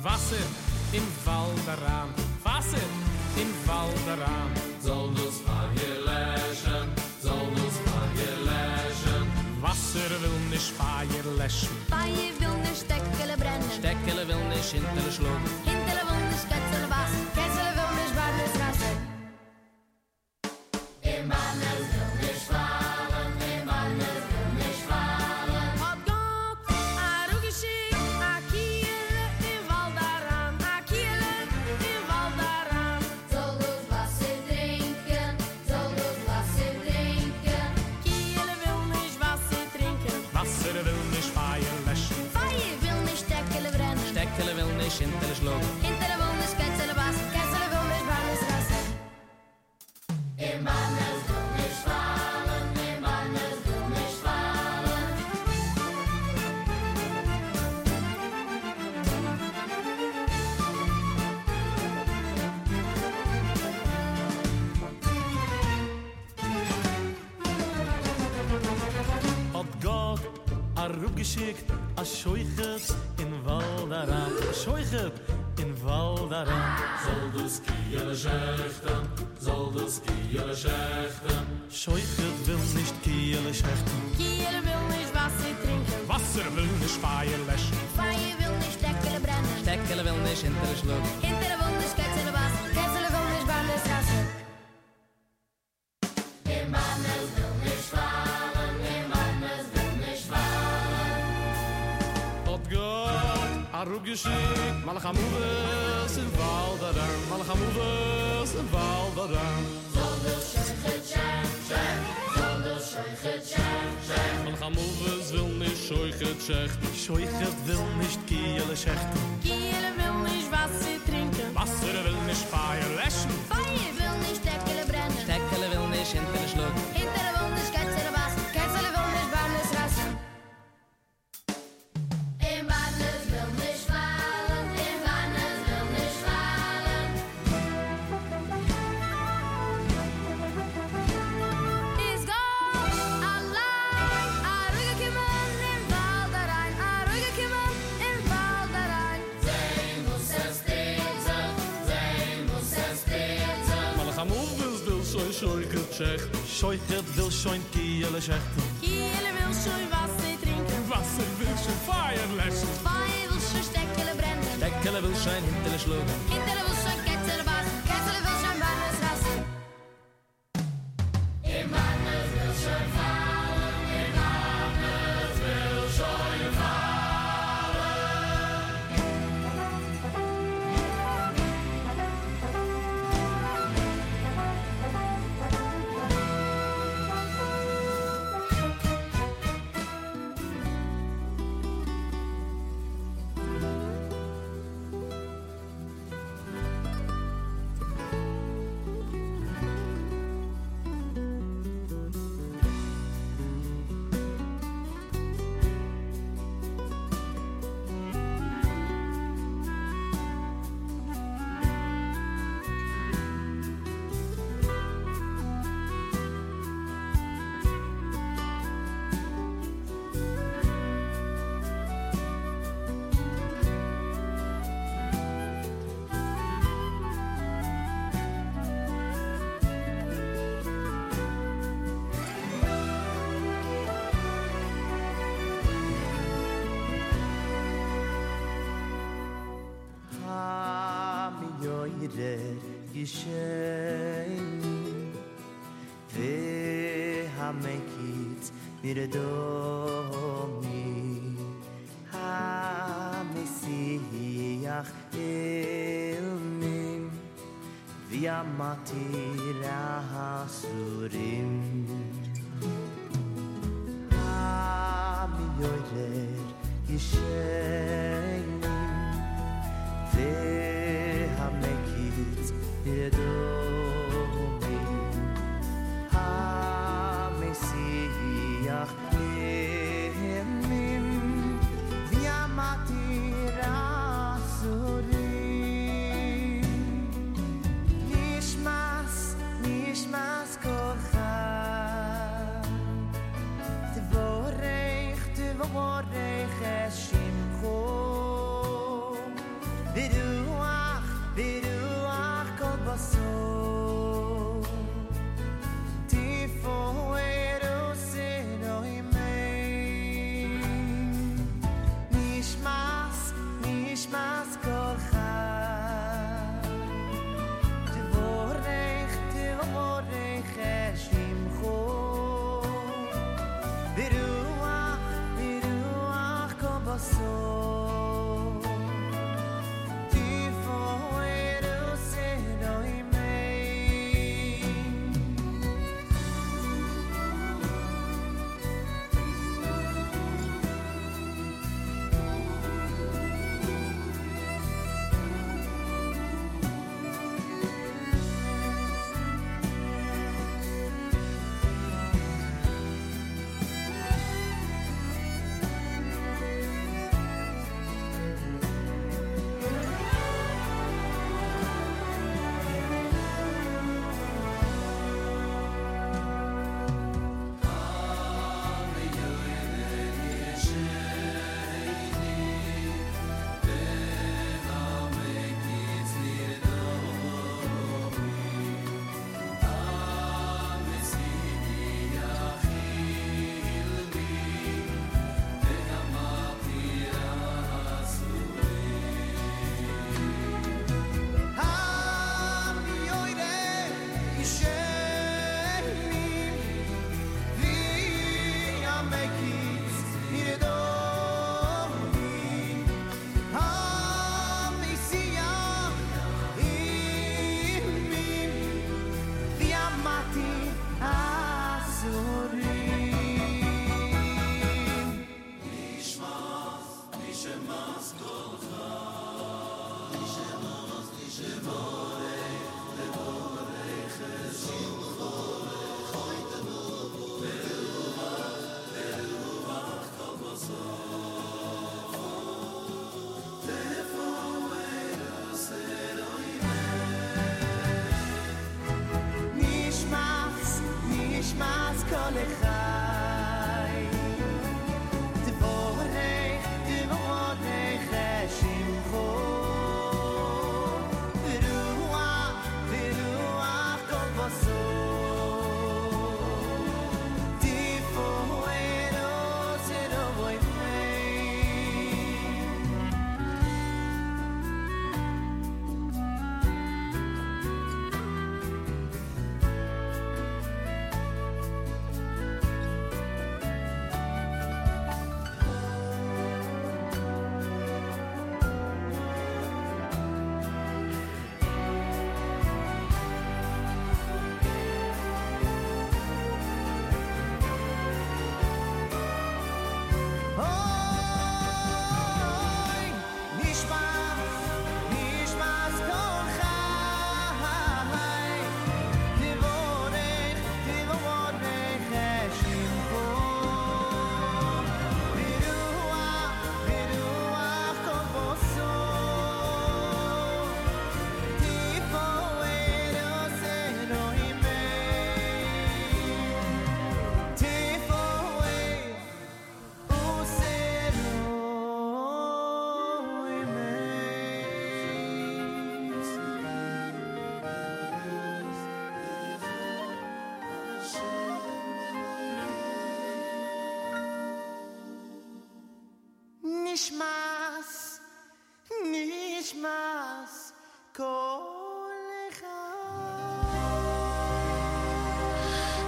Wasser im Wald rup geschickt a scheuchert in Waldara scheuchert in Waldara soll du skier schechten soll du skier schechten scheuchert will nicht kiel schechten kiel will nicht was sie trinken. Wasser will nicht feier lesch feier will nicht steckele brennen. Steckele will nicht in der schlug hinter der wunderschön geschickt. Mal ham u es in Wald da da. Mal ham u es in Wald da da. Mal ham u es will nicht scheuche checht. Scheuche will nicht kiele schecht Kiele will nicht was sie trinken. Wasser will nicht feier leschen Feier will nicht der schech scheuchert geld wil schoin kiele schech kiele wil schoi wasser trinken. Wasser wil schoi feier lessen feier wil schoi steckele brennen. Steckele wil schein hintele schlugen hintele wil schein ketzele was ketzele wil schein wannes rassen Ihr Mann will schon hamekit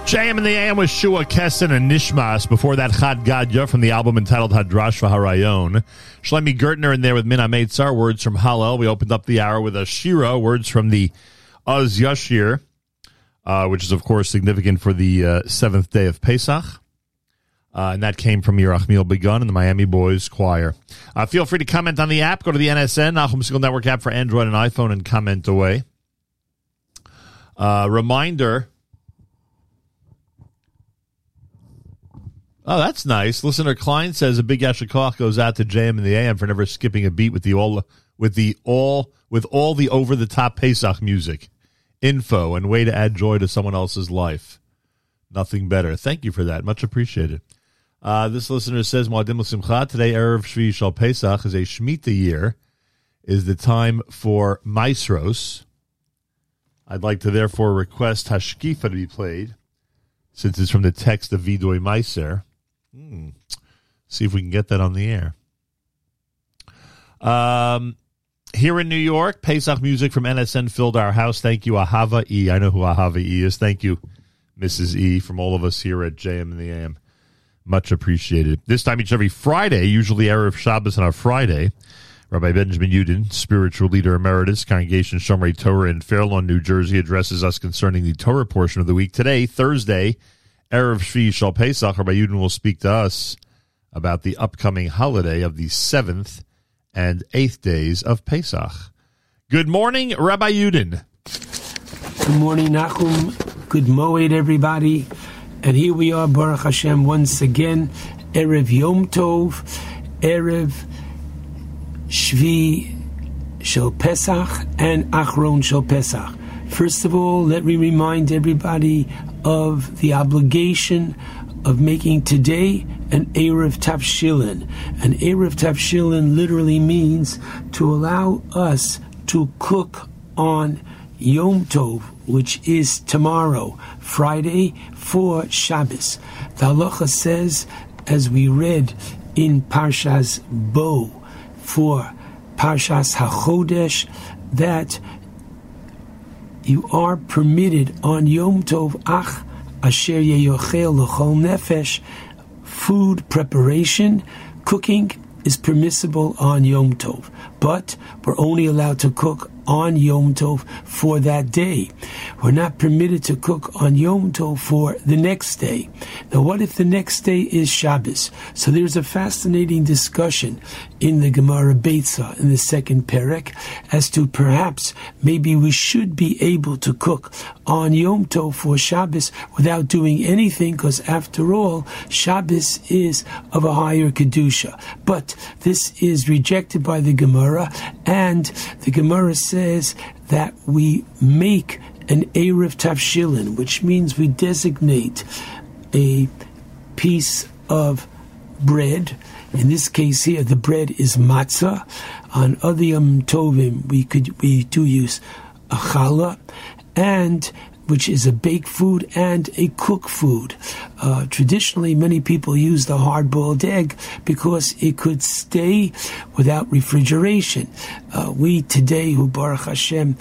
JM in the AM with Shua Kessen and Nishmas. Before that, Chad Gadya from the album entitled Hadrash V'Harayon. Shlomi Gertner in there with Min HaMeitzar, words from Hallel. We opened up the hour with a Shira, words from the Az Yashir, uh, which is, of course, significant for the uh, seventh day of Pesach. Uh, and that came from Yerachmiel Begun and the Miami Boys Choir. Uh, feel free to comment on the app. Go to the NSN, Nachum Segal Network app for Android and iPhone, and comment away. Uh, reminder. Oh, that's nice. Listener Klein says a big Yasher Koach goes out to JM in the AM for never skipping a beat with the all with the all with all the over the top Pesach music, info, and way to add joy to someone else's life. Nothing better. Thank you for that. Much appreciated. Uh, this listener says, Moadim Simcha, today Erev Shvi'i Shel Pesach is a Shemitah year, is the time for Maestros. I'd like to therefore request Hashkifa to be played, since it's from the text of Viduy Maaser. Hmm. See if we can get that on the air. Um, here in New York, Pesach music from NSN filled our house. Thank you, Ahava E. I know who Ahava E is. Thank you, Mrs. E, from all of us here at JM in the AM. Much appreciated. This time each every Friday, usually Erev Shabbos on a Friday, Rabbi Benjamin Yudin, spiritual leader emeritus, Congregation Shomrei Torah in Fairlawn, New Jersey, addresses us concerning the Torah portion of the week. Today, Thursday, Erev Shvi'i Shel Pesach, Rabbi Yudin will speak to us about the upcoming holiday of the seventh and eighth days of Pesach. Good morning, Rabbi Yudin. Good morning, Nachum. Good Moed, everybody. And here we are, Baruch Hashem, once again, Erev Yom Tov, Erev Shvi'i Shel Pesach, and Acharon Shel Pesach. First of all, let me remind everybody of the obligation of making today an Eruv Tavshilin. An Eruv Tavshilin literally means to allow us to cook on Yom Tov, which is tomorrow, Friday, for Shabbos. The halacha says, as we read in Parshas Bo for Parshas HaChodesh, that you are permitted on Yom Tov Ach Asher Yeyochel L'chol Nefesh. Food preparation, cooking is permissible on Yom Tov, but we're only allowed to cook on Yom Tov for that day. We're not permitted to cook on Yom Tov for the next day. Now, what if the next day is Shabbos? So there's a fascinating discussion in the Gemara Beitza in the second Perek as to perhaps maybe we should be able to cook on Yom Tov for Shabbos without doing anything because after all, Shabbos is of a higher Kedusha. But this is rejected by the Gemara and the Gemara says that we make an Eruv Tavshilin, which means we designate a piece of bread. In this case here, the bread is matzah. On other Yom Tovim, we could we do use a challah, and which is a baked food and a cooked food. Uh, traditionally, many people use the hard boiled egg because it could stay without refrigeration. Uh, we today, who Baruch Hashem,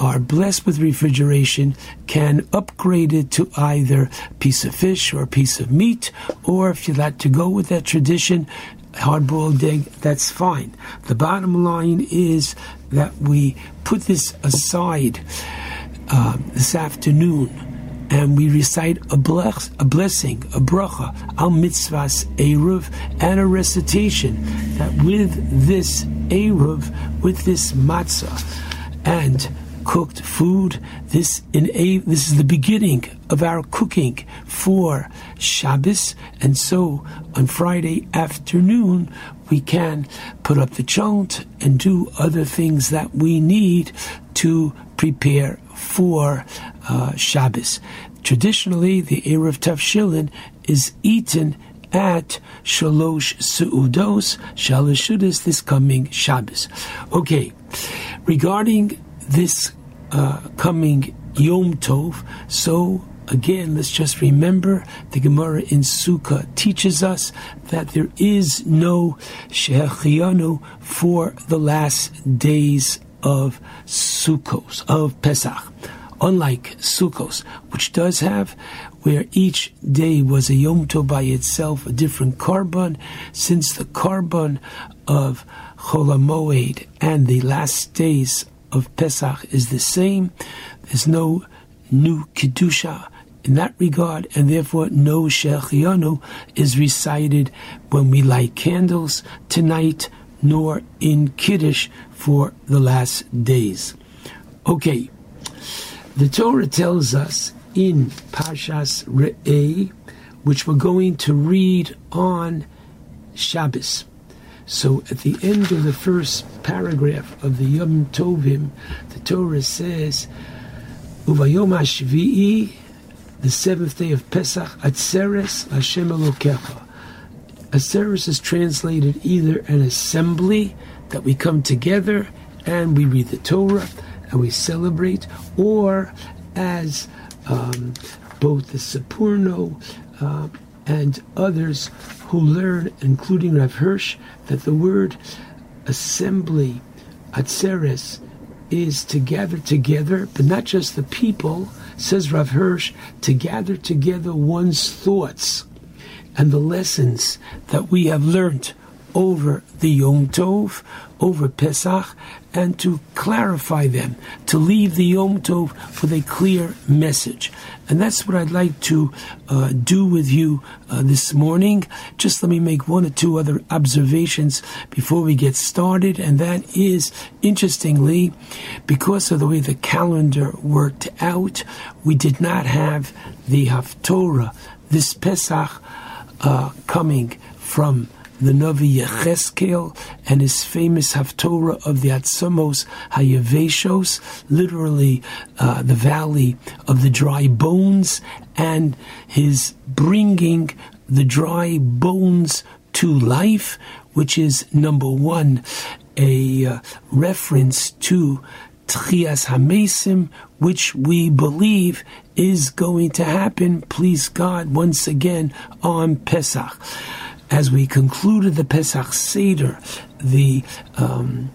are blessed with refrigeration can upgrade it to either piece of fish or piece of meat, or if you like to go with that tradition, hard boiled egg, that's fine. The bottom line is that we put this aside uh, this afternoon and we recite a, bless, a blessing, a bracha, al mitzvahs eruv, and a recitation that with this eruv, with this matzah, and cooked food, this in a this is the beginning of our cooking for Shabbos, and so on Friday afternoon we can put up the chont and do other things that we need to prepare for uh, Shabbos. Traditionally, the Eruv Tavshilin is eaten at Shalosh Su'udos, Shalashudas, this coming Shabbos. Okay, regarding this uh, coming Yom Tov, so again, let's just remember the Gemara in Sukkah teaches us that there is no Shehecheyanu for the last days of Sukkos, of Pesach. Unlike Sukkos, which does have where each day was a Yom Tov by itself, a different korban, since the korban of Chol HaMoed and the last days of Pesach is the same. There's no new Kedusha in that regard, and therefore no Shehecheyanu is recited when we light candles tonight, nor in Kiddush for the last days. Okay, the Torah tells us in Pashas Re'eh, which we're going to read on Shabbos. So at the end of the first paragraph of the Yom Tovim, the Torah says, Uvayom HaShvi'i, the seventh day of Pesach, Atzeres Hashem Elokecha. Atzeres is translated either an assembly that we come together and we read the Torah and we celebrate, or as um, both the Sforno uh, and others who learn, including Rav Hirsch, that the word assembly, atzeres, is to gather together, but not just the people, says Rav Hirsch, to gather together one's thoughts and the lessons that we have learned over the Yom Tov, over Pesach, and to clarify them, to leave the Yom Tov with a clear message. And that's what I'd like to uh, do with you uh, this morning. Just let me make one or two other observations before we get started, and that is, interestingly, because of the way the calendar worked out, we did not have the Haftorah this Pesach uh, coming from the Navi Yecheskel and his famous Haftorah of the Atzamos Hayaveshos, literally uh, the valley of the dry bones, and his bringing the dry bones to life, which is number one, a uh, reference to Tchias Hamesim, which we believe is going to happen, please God, once again on Pesach as we concluded the Pesach Seder, the um,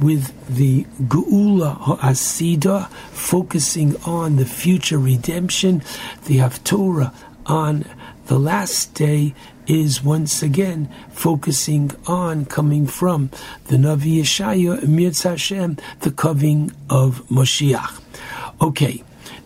with the Geula Ha'asida, focusing on the future redemption, the Haftorah on the last day is once again focusing on coming from the Navi Yeshaya, Mirz Hashem, the coming of Moshiach. Okay,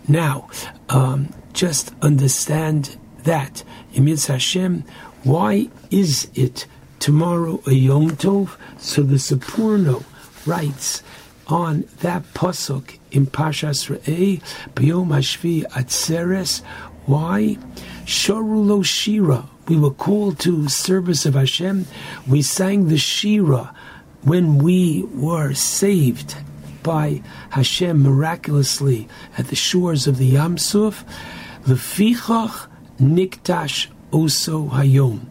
now um, just understand that Mirz Hashem why is it tomorrow a Yom Tov? So the Sforno writes on that pasuk in Pashas Re'eh, B'yom Hashvi Atzeres. Why? Shorulo Shira. We were called to service of Hashem. We sang the Shira when we were saved by Hashem miraculously at the shores of the Yam Suf. Lefichach Niktash Oso Hayom.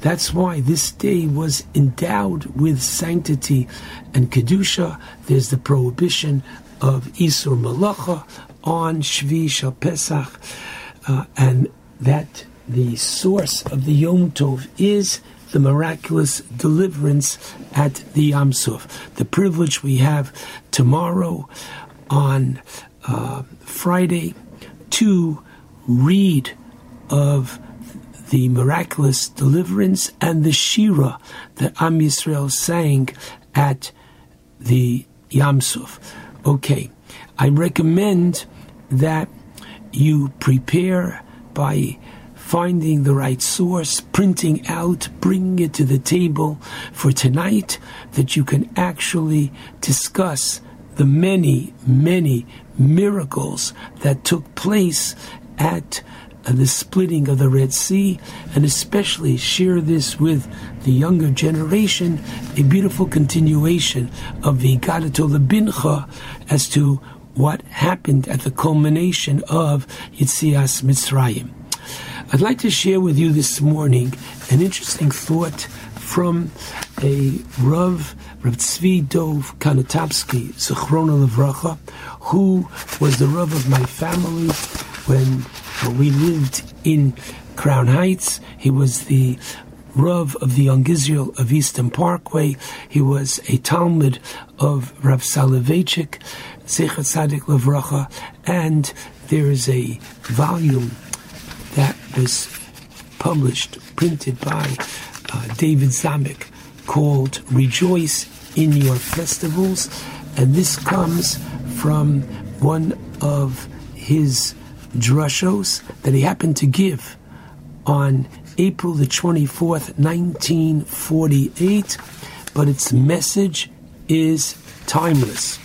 That's why this day was endowed with sanctity and Kedusha. There's the prohibition of Isur Malacha on Shvi'i Shel Pesach, uh, and that the source of the Yom Tov is the miraculous deliverance at the Yam Suf. The privilege we have tomorrow on uh, Friday to read of the miraculous deliverance and the Shira that Am Yisrael sang at the Yam Suf. Okay, I recommend that you prepare by finding the right source, printing out, bringing it to the table for tonight, that you can actually discuss the many, many miracles that took place at uh, the splitting of the Red Sea, and especially share this with the younger generation, a beautiful continuation of the Gadatul Bincha as to what happened at the culmination of Yitzias Mitzrayim. I'd like to share with you this morning an interesting thought from a Rav, Rav Tzvi Dov Kanotopsky, Zechrona Levracha, who was the Rav of my family when we lived in Crown Heights. He was the Rav of the Young Israel of Eastern Parkway. He was a Talmud of Rav Soloveitchik, Zecher Tzadik Levracha, and there is a volume that was published, printed by uh, David Zamek, called Rejoice in Your Festivals. And this comes from one of his drushos that he happened to give on April the 24th, 1948. But its message is timeless.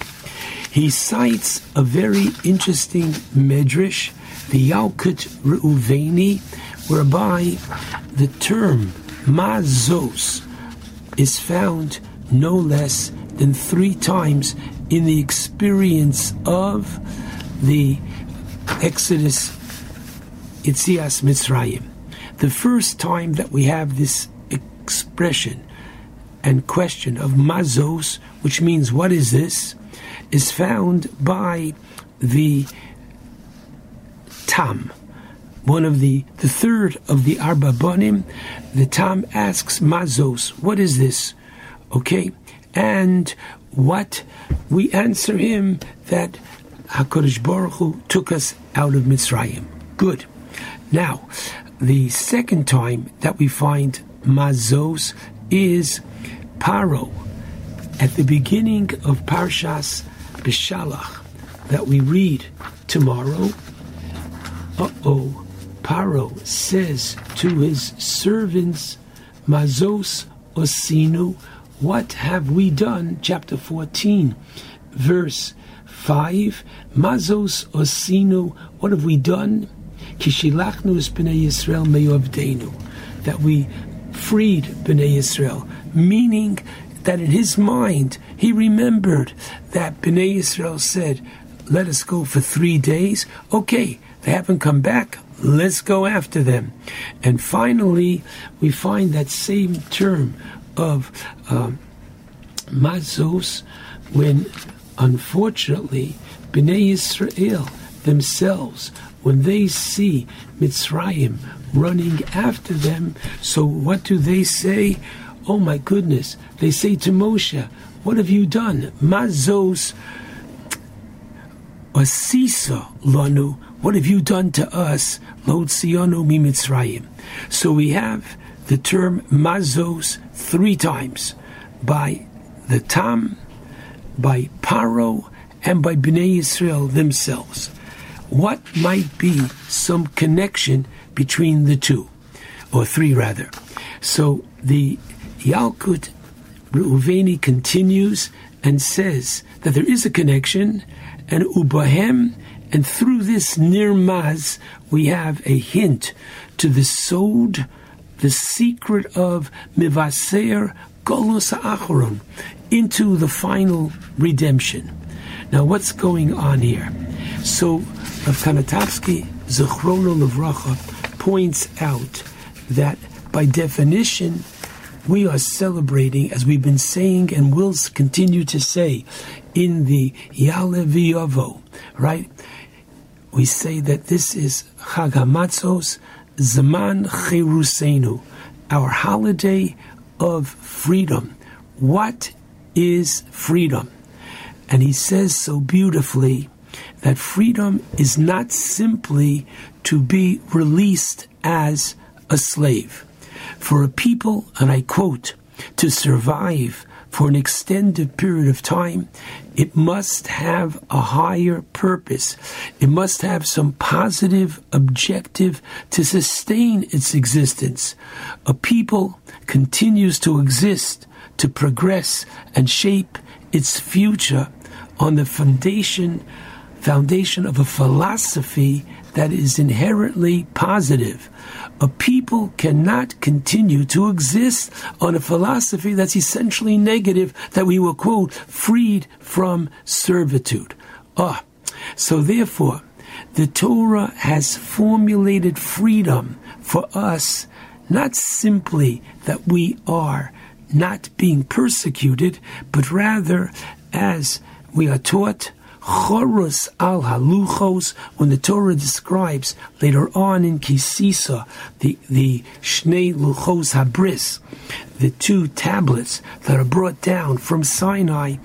He cites a very interesting medrash, the Yalkut Reuveni, whereby the term mazos is found no less than three times in the experience of the Exodus Itzias Mitzrayim. The first time that we have this expression and question of mazos, which means what is this, is found by the Tam, one of the the third of the Arba Bonim. The Tam asks mazos, what is this? Okay, and what we answer him that Hakadosh Baruch Hu took us out of Mitzrayim. Good. Now, the second time that we find mazos is paro at the beginning of Parshas Beshalach that we read tomorrow. Uh oh, Paro says to his servants, Mazos Osinu, what have we done? Chapter 14, verse 5. Mazos Osinu, what have we done? Kishilachnu es b'nei Yisrael me'ovdenu, that we freed b'nei Yisrael, meaning that in his mind he remembered that Bnei Israel said, "Let us go for three days." Okay, they haven't come back. Let's go after them. And finally, we find that same term of um, mazos when, unfortunately, Bnei Israel themselves, when they see Mitzrayim running after them, so what do they say? Oh my goodness. They say to Moshe, What have you done? Mazos Asisa Lanu. What have you done to us? Lo Tzionu mi Mitzrayim. So we have the term Mazos three times by the Tam, by Paro, and by Bnei Israel themselves. What might be some connection between the two, or three rather? So the Yalkut Reuveni continues and says that there is a connection, and Ubahem, and through this Nirmaz, we have a hint to the Sod, the secret of Mivaser Into the final redemption. Now, what's going on here? So, Rav Kanotopsky, Zechrono Levracha, points out that by definition, we are celebrating, as we've been saying and will continue to say in the Yaleviavo, right? We say that this is Chagamatzos Zaman Cherusenu, our holiday of freedom. What is freedom? And he says so beautifully that freedom is not simply to be released as a slave. For a people, and I quote, to survive for an extended period of time, it must have a higher purpose. It must have some positive objective to sustain its existence. A people continues to exist, to progress and shape its future on the foundation foundation of a philosophy that is inherently positive. A people cannot continue to exist on a philosophy that's essentially negative, that we were, quote, freed from servitude. Ah, so therefore, the Torah has formulated freedom for us, not simply that we are not being persecuted, but rather as we are taught, chorus al haluchos, when the Torah describes later on in Kisisa, the, the Shnei Luchos Habris, the two tablets that are brought down from Sinai,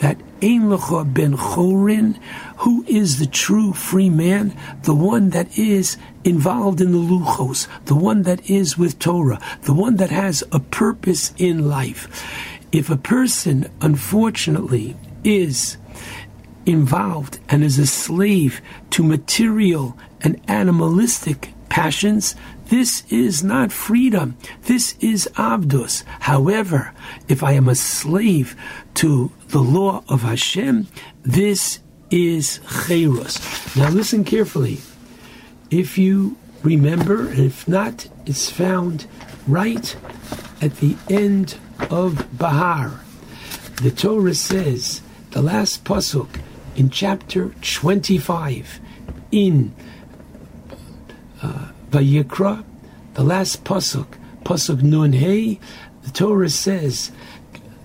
that Ein Lecha ben Chorin, who is the true free man, the one that is involved in the Luchos, the one that is with Torah, the one that has a purpose in life. If a person, unfortunately, is involved and is a slave to material and animalistic passions, this is not freedom. This is avdus. However, if I am a slave to the law of Hashem, this is cherus. Now listen carefully. If you remember, if not, it's found right at the end of Bahar. The Torah says, the last pasuk in chapter 25 in uh, Vayikra, the last pasuk, pasuk Nun Hey, the Torah says,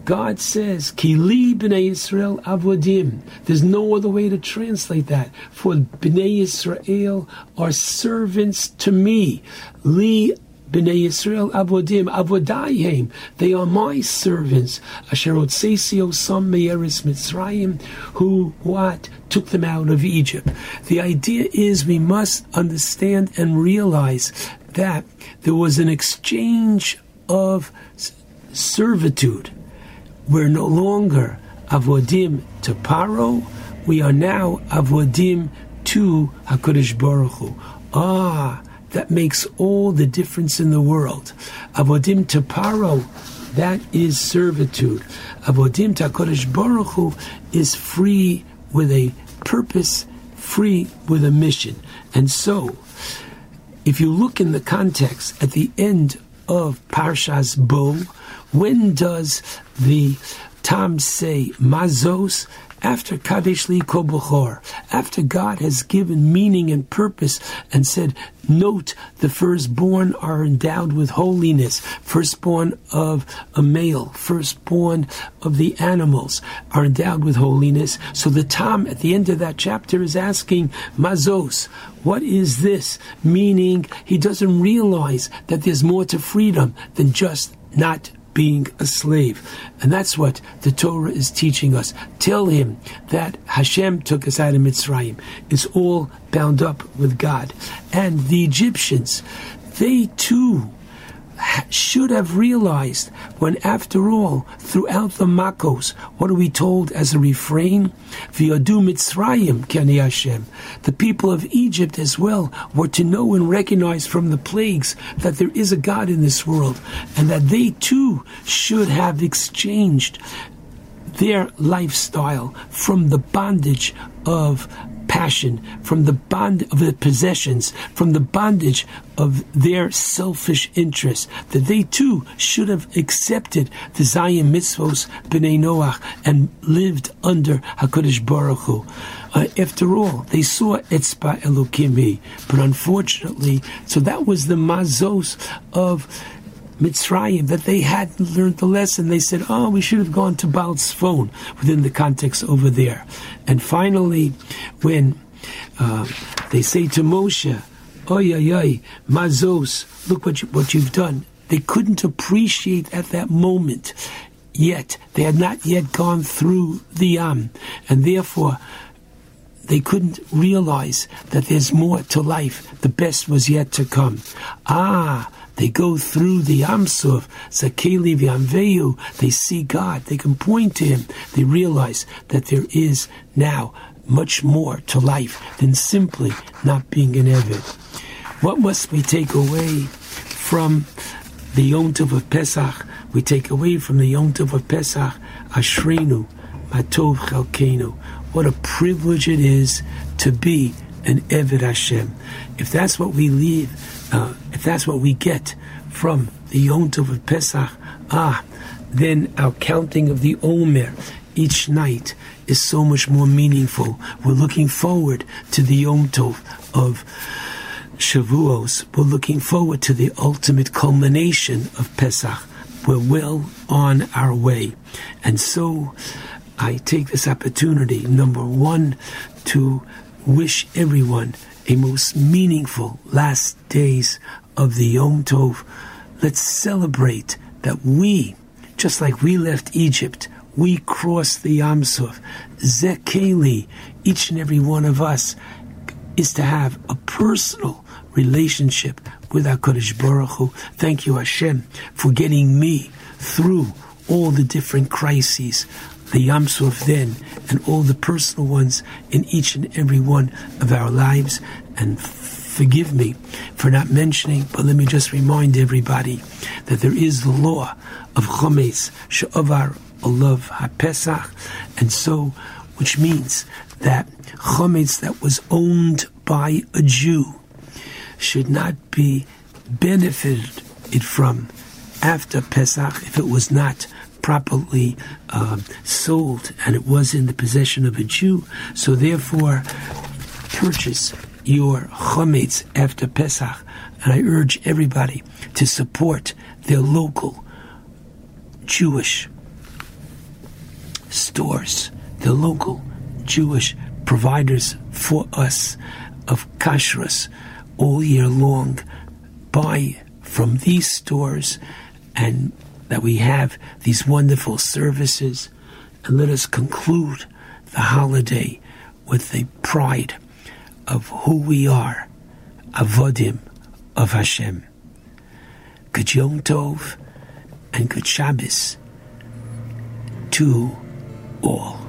God says, Kili b'nei Yisrael avodim. There's no other way to translate that. For b'nei Yisrael are servants to me. Li b'nei Yisrael avodim avodayim. They are my servants. Asher otsesio some meyeris Mitzrayim, who what took them out of Egypt. The idea is we must understand and realize that there was an exchange of servitude. We're no longer avodim to Paro. We are now avodim to Hakadosh Baruch Hu. Ah, that makes all the difference in the world. Avodim to Paro, that is servitude. Avodim to Hakadosh Baruch Hu is free with a purpose, free with a mission. And so, if you look in the context at the end of Parshas Bo, when does the Tam say Mazos? After Kadesh Li Kol B'chor, after God has given meaning and purpose and said, note the firstborn are endowed with holiness, firstborn of a male, firstborn of the animals are endowed with holiness. So the Tam at the end of that chapter is asking Mazos, what is this? Meaning he doesn't realize that there's more to freedom than just not being a slave. And that's what the Torah is teaching us. Tell him that Hashem took us out of Mitzrayim. It's all bound up with God. And the Egyptians, they too should have realized when, after all, throughout the Makos, what are we told as a refrain? V'yadu Mitzrayim kani Hashem. The people of Egypt as well were to know and recognize from the plagues that there is a God in this world, and that they too should have exchanged their lifestyle from the bondage of passion, from the bond of the possessions, from the bondage of their selfish interests, that they too should have accepted the Zion mitzvos b'nei Noach and lived under Hakadosh Baruch Hu. Uh, after all, they saw Etzba Elokimi, but unfortunately, so that was the mazos of Mitzrayim that they hadn't learned the lesson. They said, "Oh, we should have gone to Baal Tzefon." Within the context over there, and finally, when uh, they say to Moshe, "Oy oy oy, Mazos, look what you, what you've done," they couldn't appreciate at that moment. Yet they had not yet gone through the Yam, and therefore they couldn't realize that there's more to life. The best was yet to come. Ah, they go through the Yam Suf, Zakeli V'Amveyu, they see God, they can point to Him, they realize that there is now much more to life than simply not being an Evid. What must we take away from the Yom Tov of Pesach? We take away from the Yom Tov of Pesach, Ashrenu, Matov Chalkenu. What a privilege it is to be an Eved Hashem. If that's what we leave, if that's what we get from the Yom Tov of Pesach, ah, then our counting of the Omer each night is so much more meaningful. We're looking forward to the Yom Tov of Shavuos. We're looking forward to the ultimate culmination of Pesach. We're well on our way. And so I take this opportunity, number one, to wish everyone a most meaningful last days of the Yom Tov. Let's celebrate that we, just like we left Egypt, we crossed the Yam Suf. Zekeli, each and every one of us, is to have a personal relationship with HaKadosh Baruch Hu. Thank you, Hashem, for getting me through all the different crises, the Yam Suf then, and all the personal ones in each and every one of our lives. And forgive me for not mentioning, but let me just remind everybody that there is the law of Chometz She'avar Olav HaPesach, and so, which means that Chometz that was owned by a Jew should not be benefited from after Pesach if it was not properly uh, sold and it was in the possession of a Jew. So therefore, purchase your chometz after Pesach, and I urge everybody to support their local Jewish stores, the local Jewish providers for us of kashrus all year long. Buy from these stores and that we have these wonderful services. And let us conclude the holiday with the pride of who we are, Avodim of Hashem. Good Yom Tov and good Shabbos to all.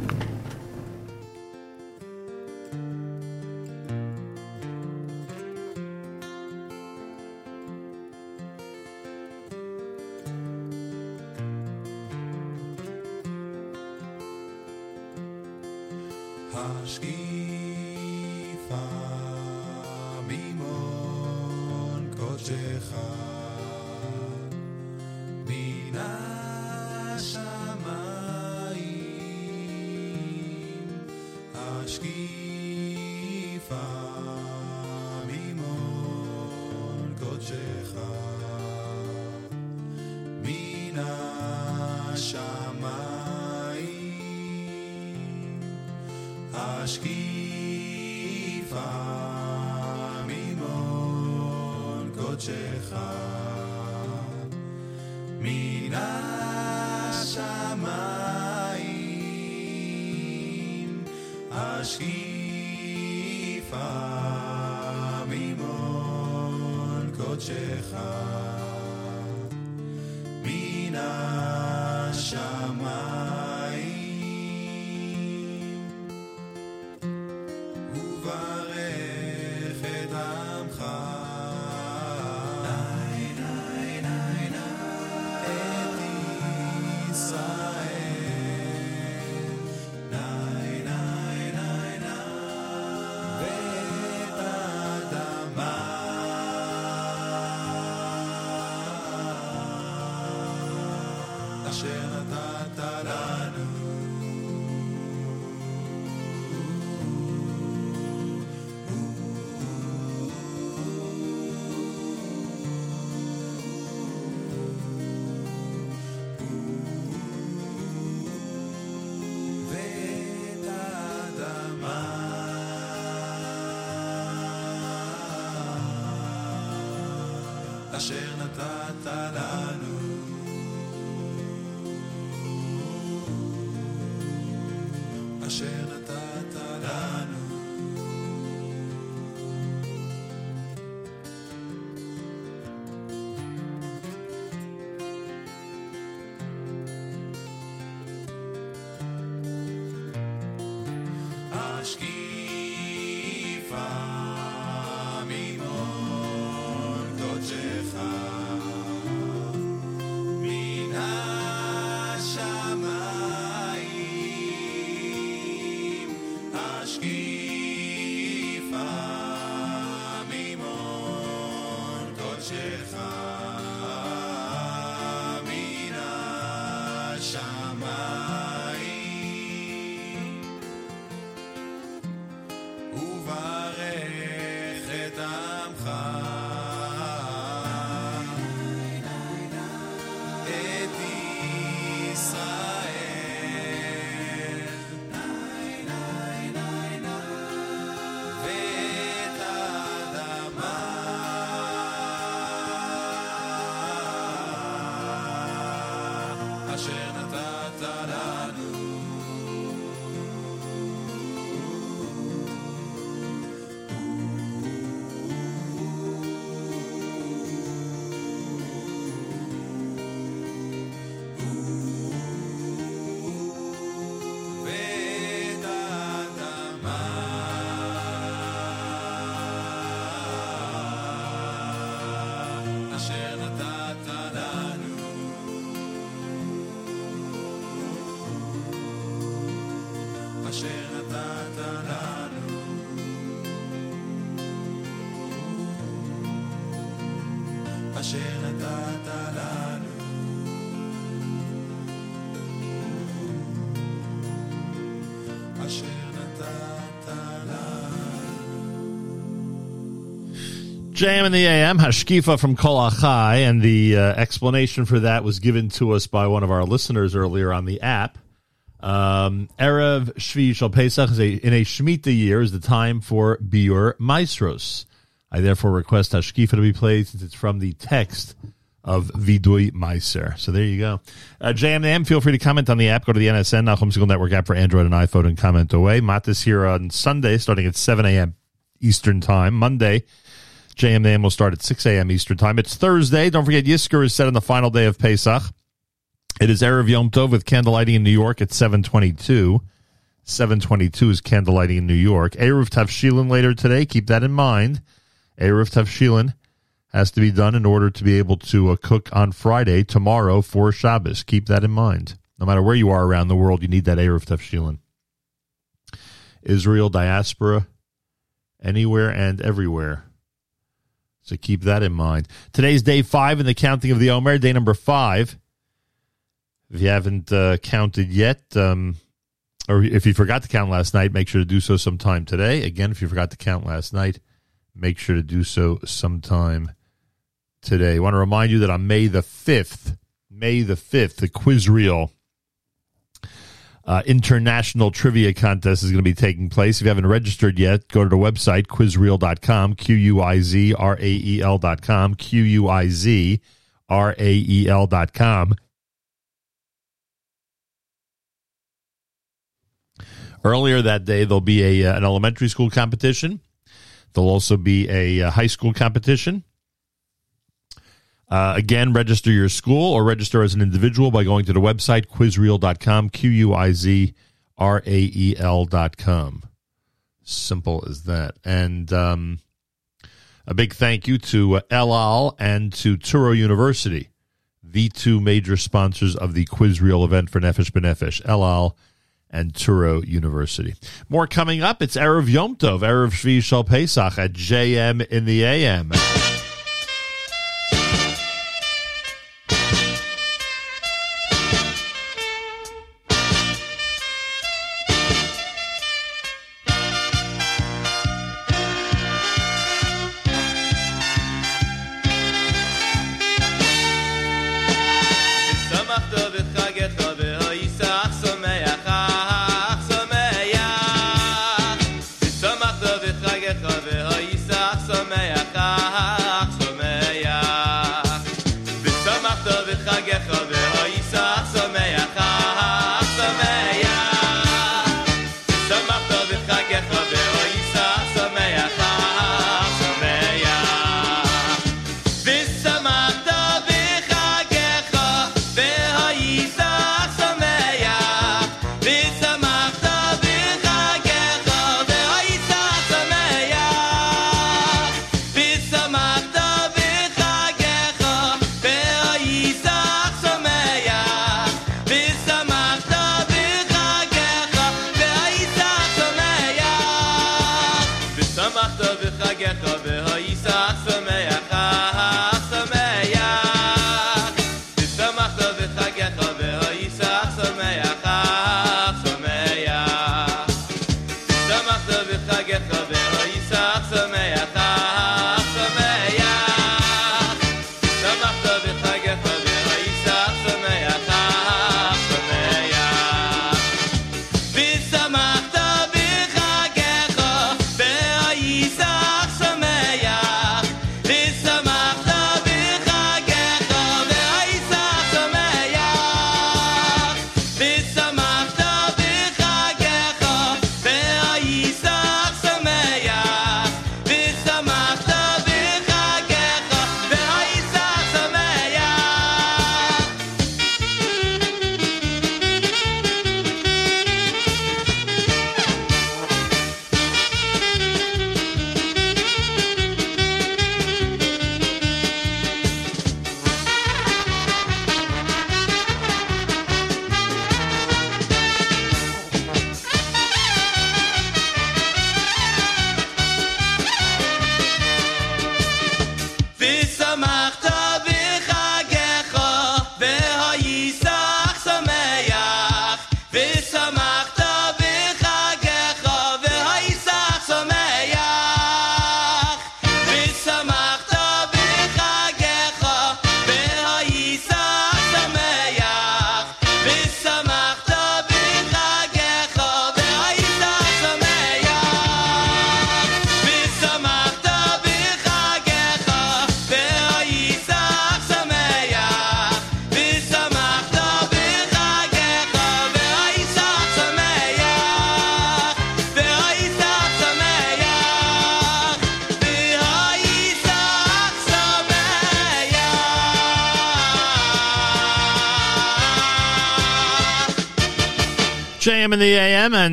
JM in the AM, Hashkifa from Kol Achai, and the uh, explanation for that was given to us by one of our listeners earlier on the app. Um, Erev Shvi'i Shel Pesach is a, in a Shemitah year is the time for Biur Maaseros. I therefore request Hashkifa to be played since it's from the text of Viduy Maaser. So there you go. Uh, JM in the AM, feel free to comment on the app. Go to the NSN, Nachum Segal Network app for Android and iPhone and comment away. Matas here on Sunday starting at 7 a.m. Eastern Time. Monday, JM AM will start at 6 a.m. Eastern Time. It's Thursday. Don't forget, Yizkor is set on the final day of Pesach. It is Erev Yom Tov with candlelighting in New York at 722. 722 is candlelighting in New York. Eruv Tavshilin later today. Keep that in mind. Eruv Tavshilin has to be done in order to be able to uh, cook on Friday, tomorrow, for Shabbos. Keep that in mind. No matter where you are around the world, you need that Eruv Tavshilin. Israel diaspora, anywhere and everywhere. So keep that in mind. Today's day five in the counting of the Omer, day number five. If you haven't uh, counted yet, um, or if you forgot to count last night, make sure to do so sometime today. Again, if you forgot to count last night, make sure to do so sometime today. I want to remind you that on May the 5th, May the 5th, the Quizrael uh, international trivia contest is going to be taking place. If you haven't registered yet, go to the website, quizrael.com, Q U I Z R A E L.com, Q U I Z R A E L.com. Earlier that day, there'll be a, uh, an elementary school competition. There'll also be a, uh high school competition. Uh, again, register your school or register as an individual by going to the website quizrael.com, Q U I Z R A E L.com. Simple as that. And um, a big thank you to uh, El Al and to Touro University, the two major sponsors of the Quizrael event for Nefesh B'Nefesh, El Al and Touro University. More coming up. It's Erev Yom Tov, Erev Shvi'i Shel Pesach at JM in the AM.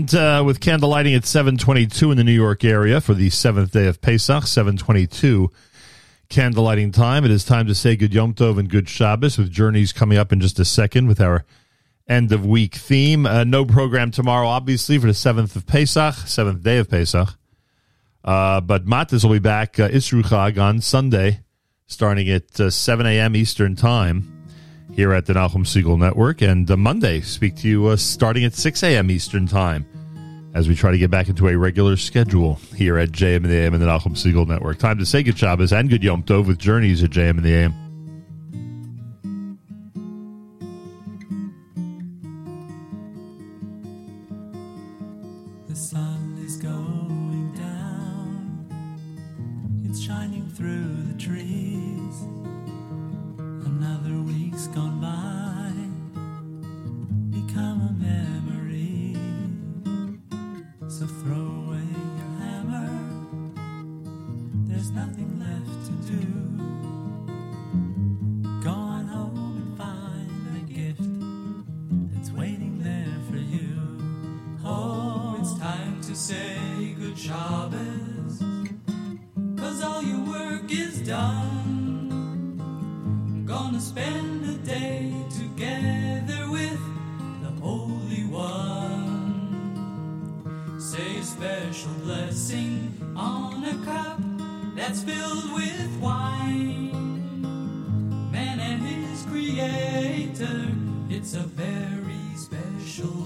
And uh, with candle lighting at 722 in the New York area for the seventh day of Pesach, 722 candle lighting time. It is time to say good Yom Tov and good Shabbos with journeys coming up in just a second with our end of week theme. Uh, no program tomorrow, obviously, for the seventh of Pesach, seventh day of Pesach. Uh, but Matis will be back, uh, on Sunday, starting at uh, 7 a.m. Eastern Time here at the Nachum Segal Network. And uh, Monday, speak to you uh, starting at 6 a.m. Eastern Time as we try to get back into a regular schedule here at JM and the AM and the Nachum Segal Network. Time to say good Shabbos and good Yom Tov with Journeys at JM and the AM.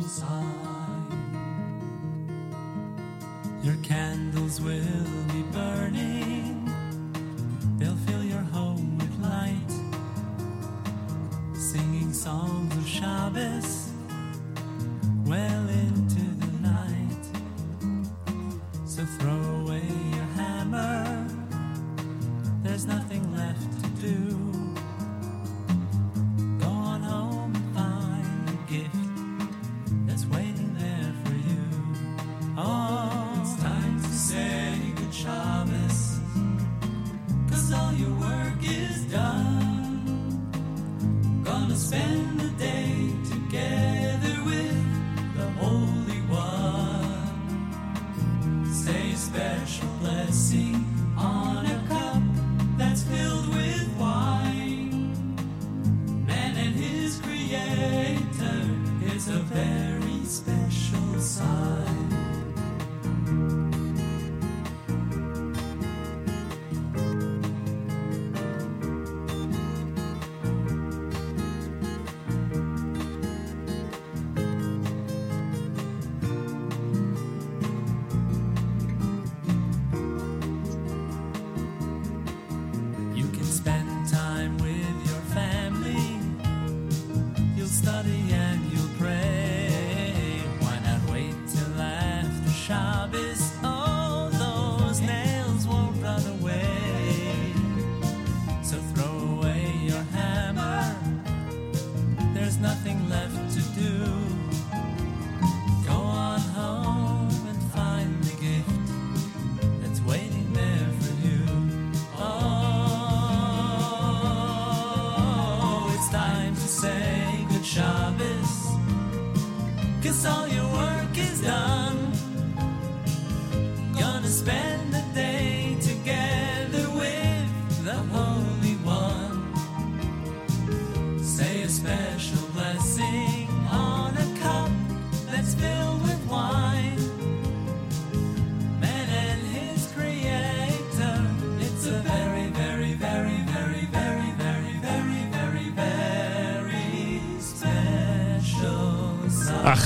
Sign. Your candles will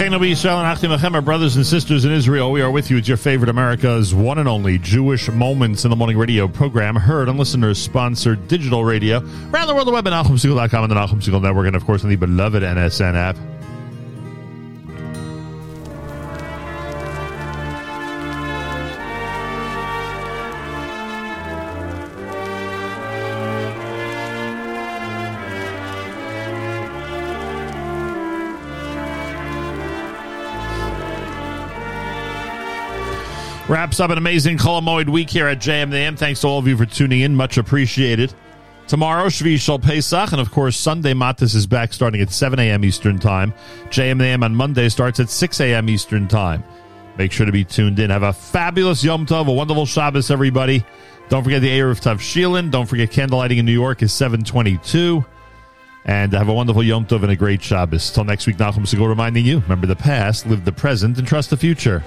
And Achim Achem, our brothers and sisters in Israel, we are with you. It's your favorite America's one and only Jewish Moments in the Morning radio program, heard on listeners sponsored digital radio around the world, the web at and the Nachum Segal Network, and of course on the beloved NSN app. Wraps up an amazing Chol Hamoed week here at JM the AM. Thanks to all of you for tuning in. Much appreciated. Tomorrow, Shvi'i Shel Pesach, and of course, Sunday Matis is back starting at 7 a.m. Eastern Time. JMAM on Monday starts at 6 a.m. Eastern Time. Make sure to be tuned in. Have a fabulous Yom Tov, a wonderful Shabbos, everybody. Don't forget the Eruv Tavshilin. Don't forget candlelighting in New York is 722. And have a wonderful Yom Tov and a great Shabbos. Till next week, Nachum Segal reminding you, remember the past, live the present, and trust the future.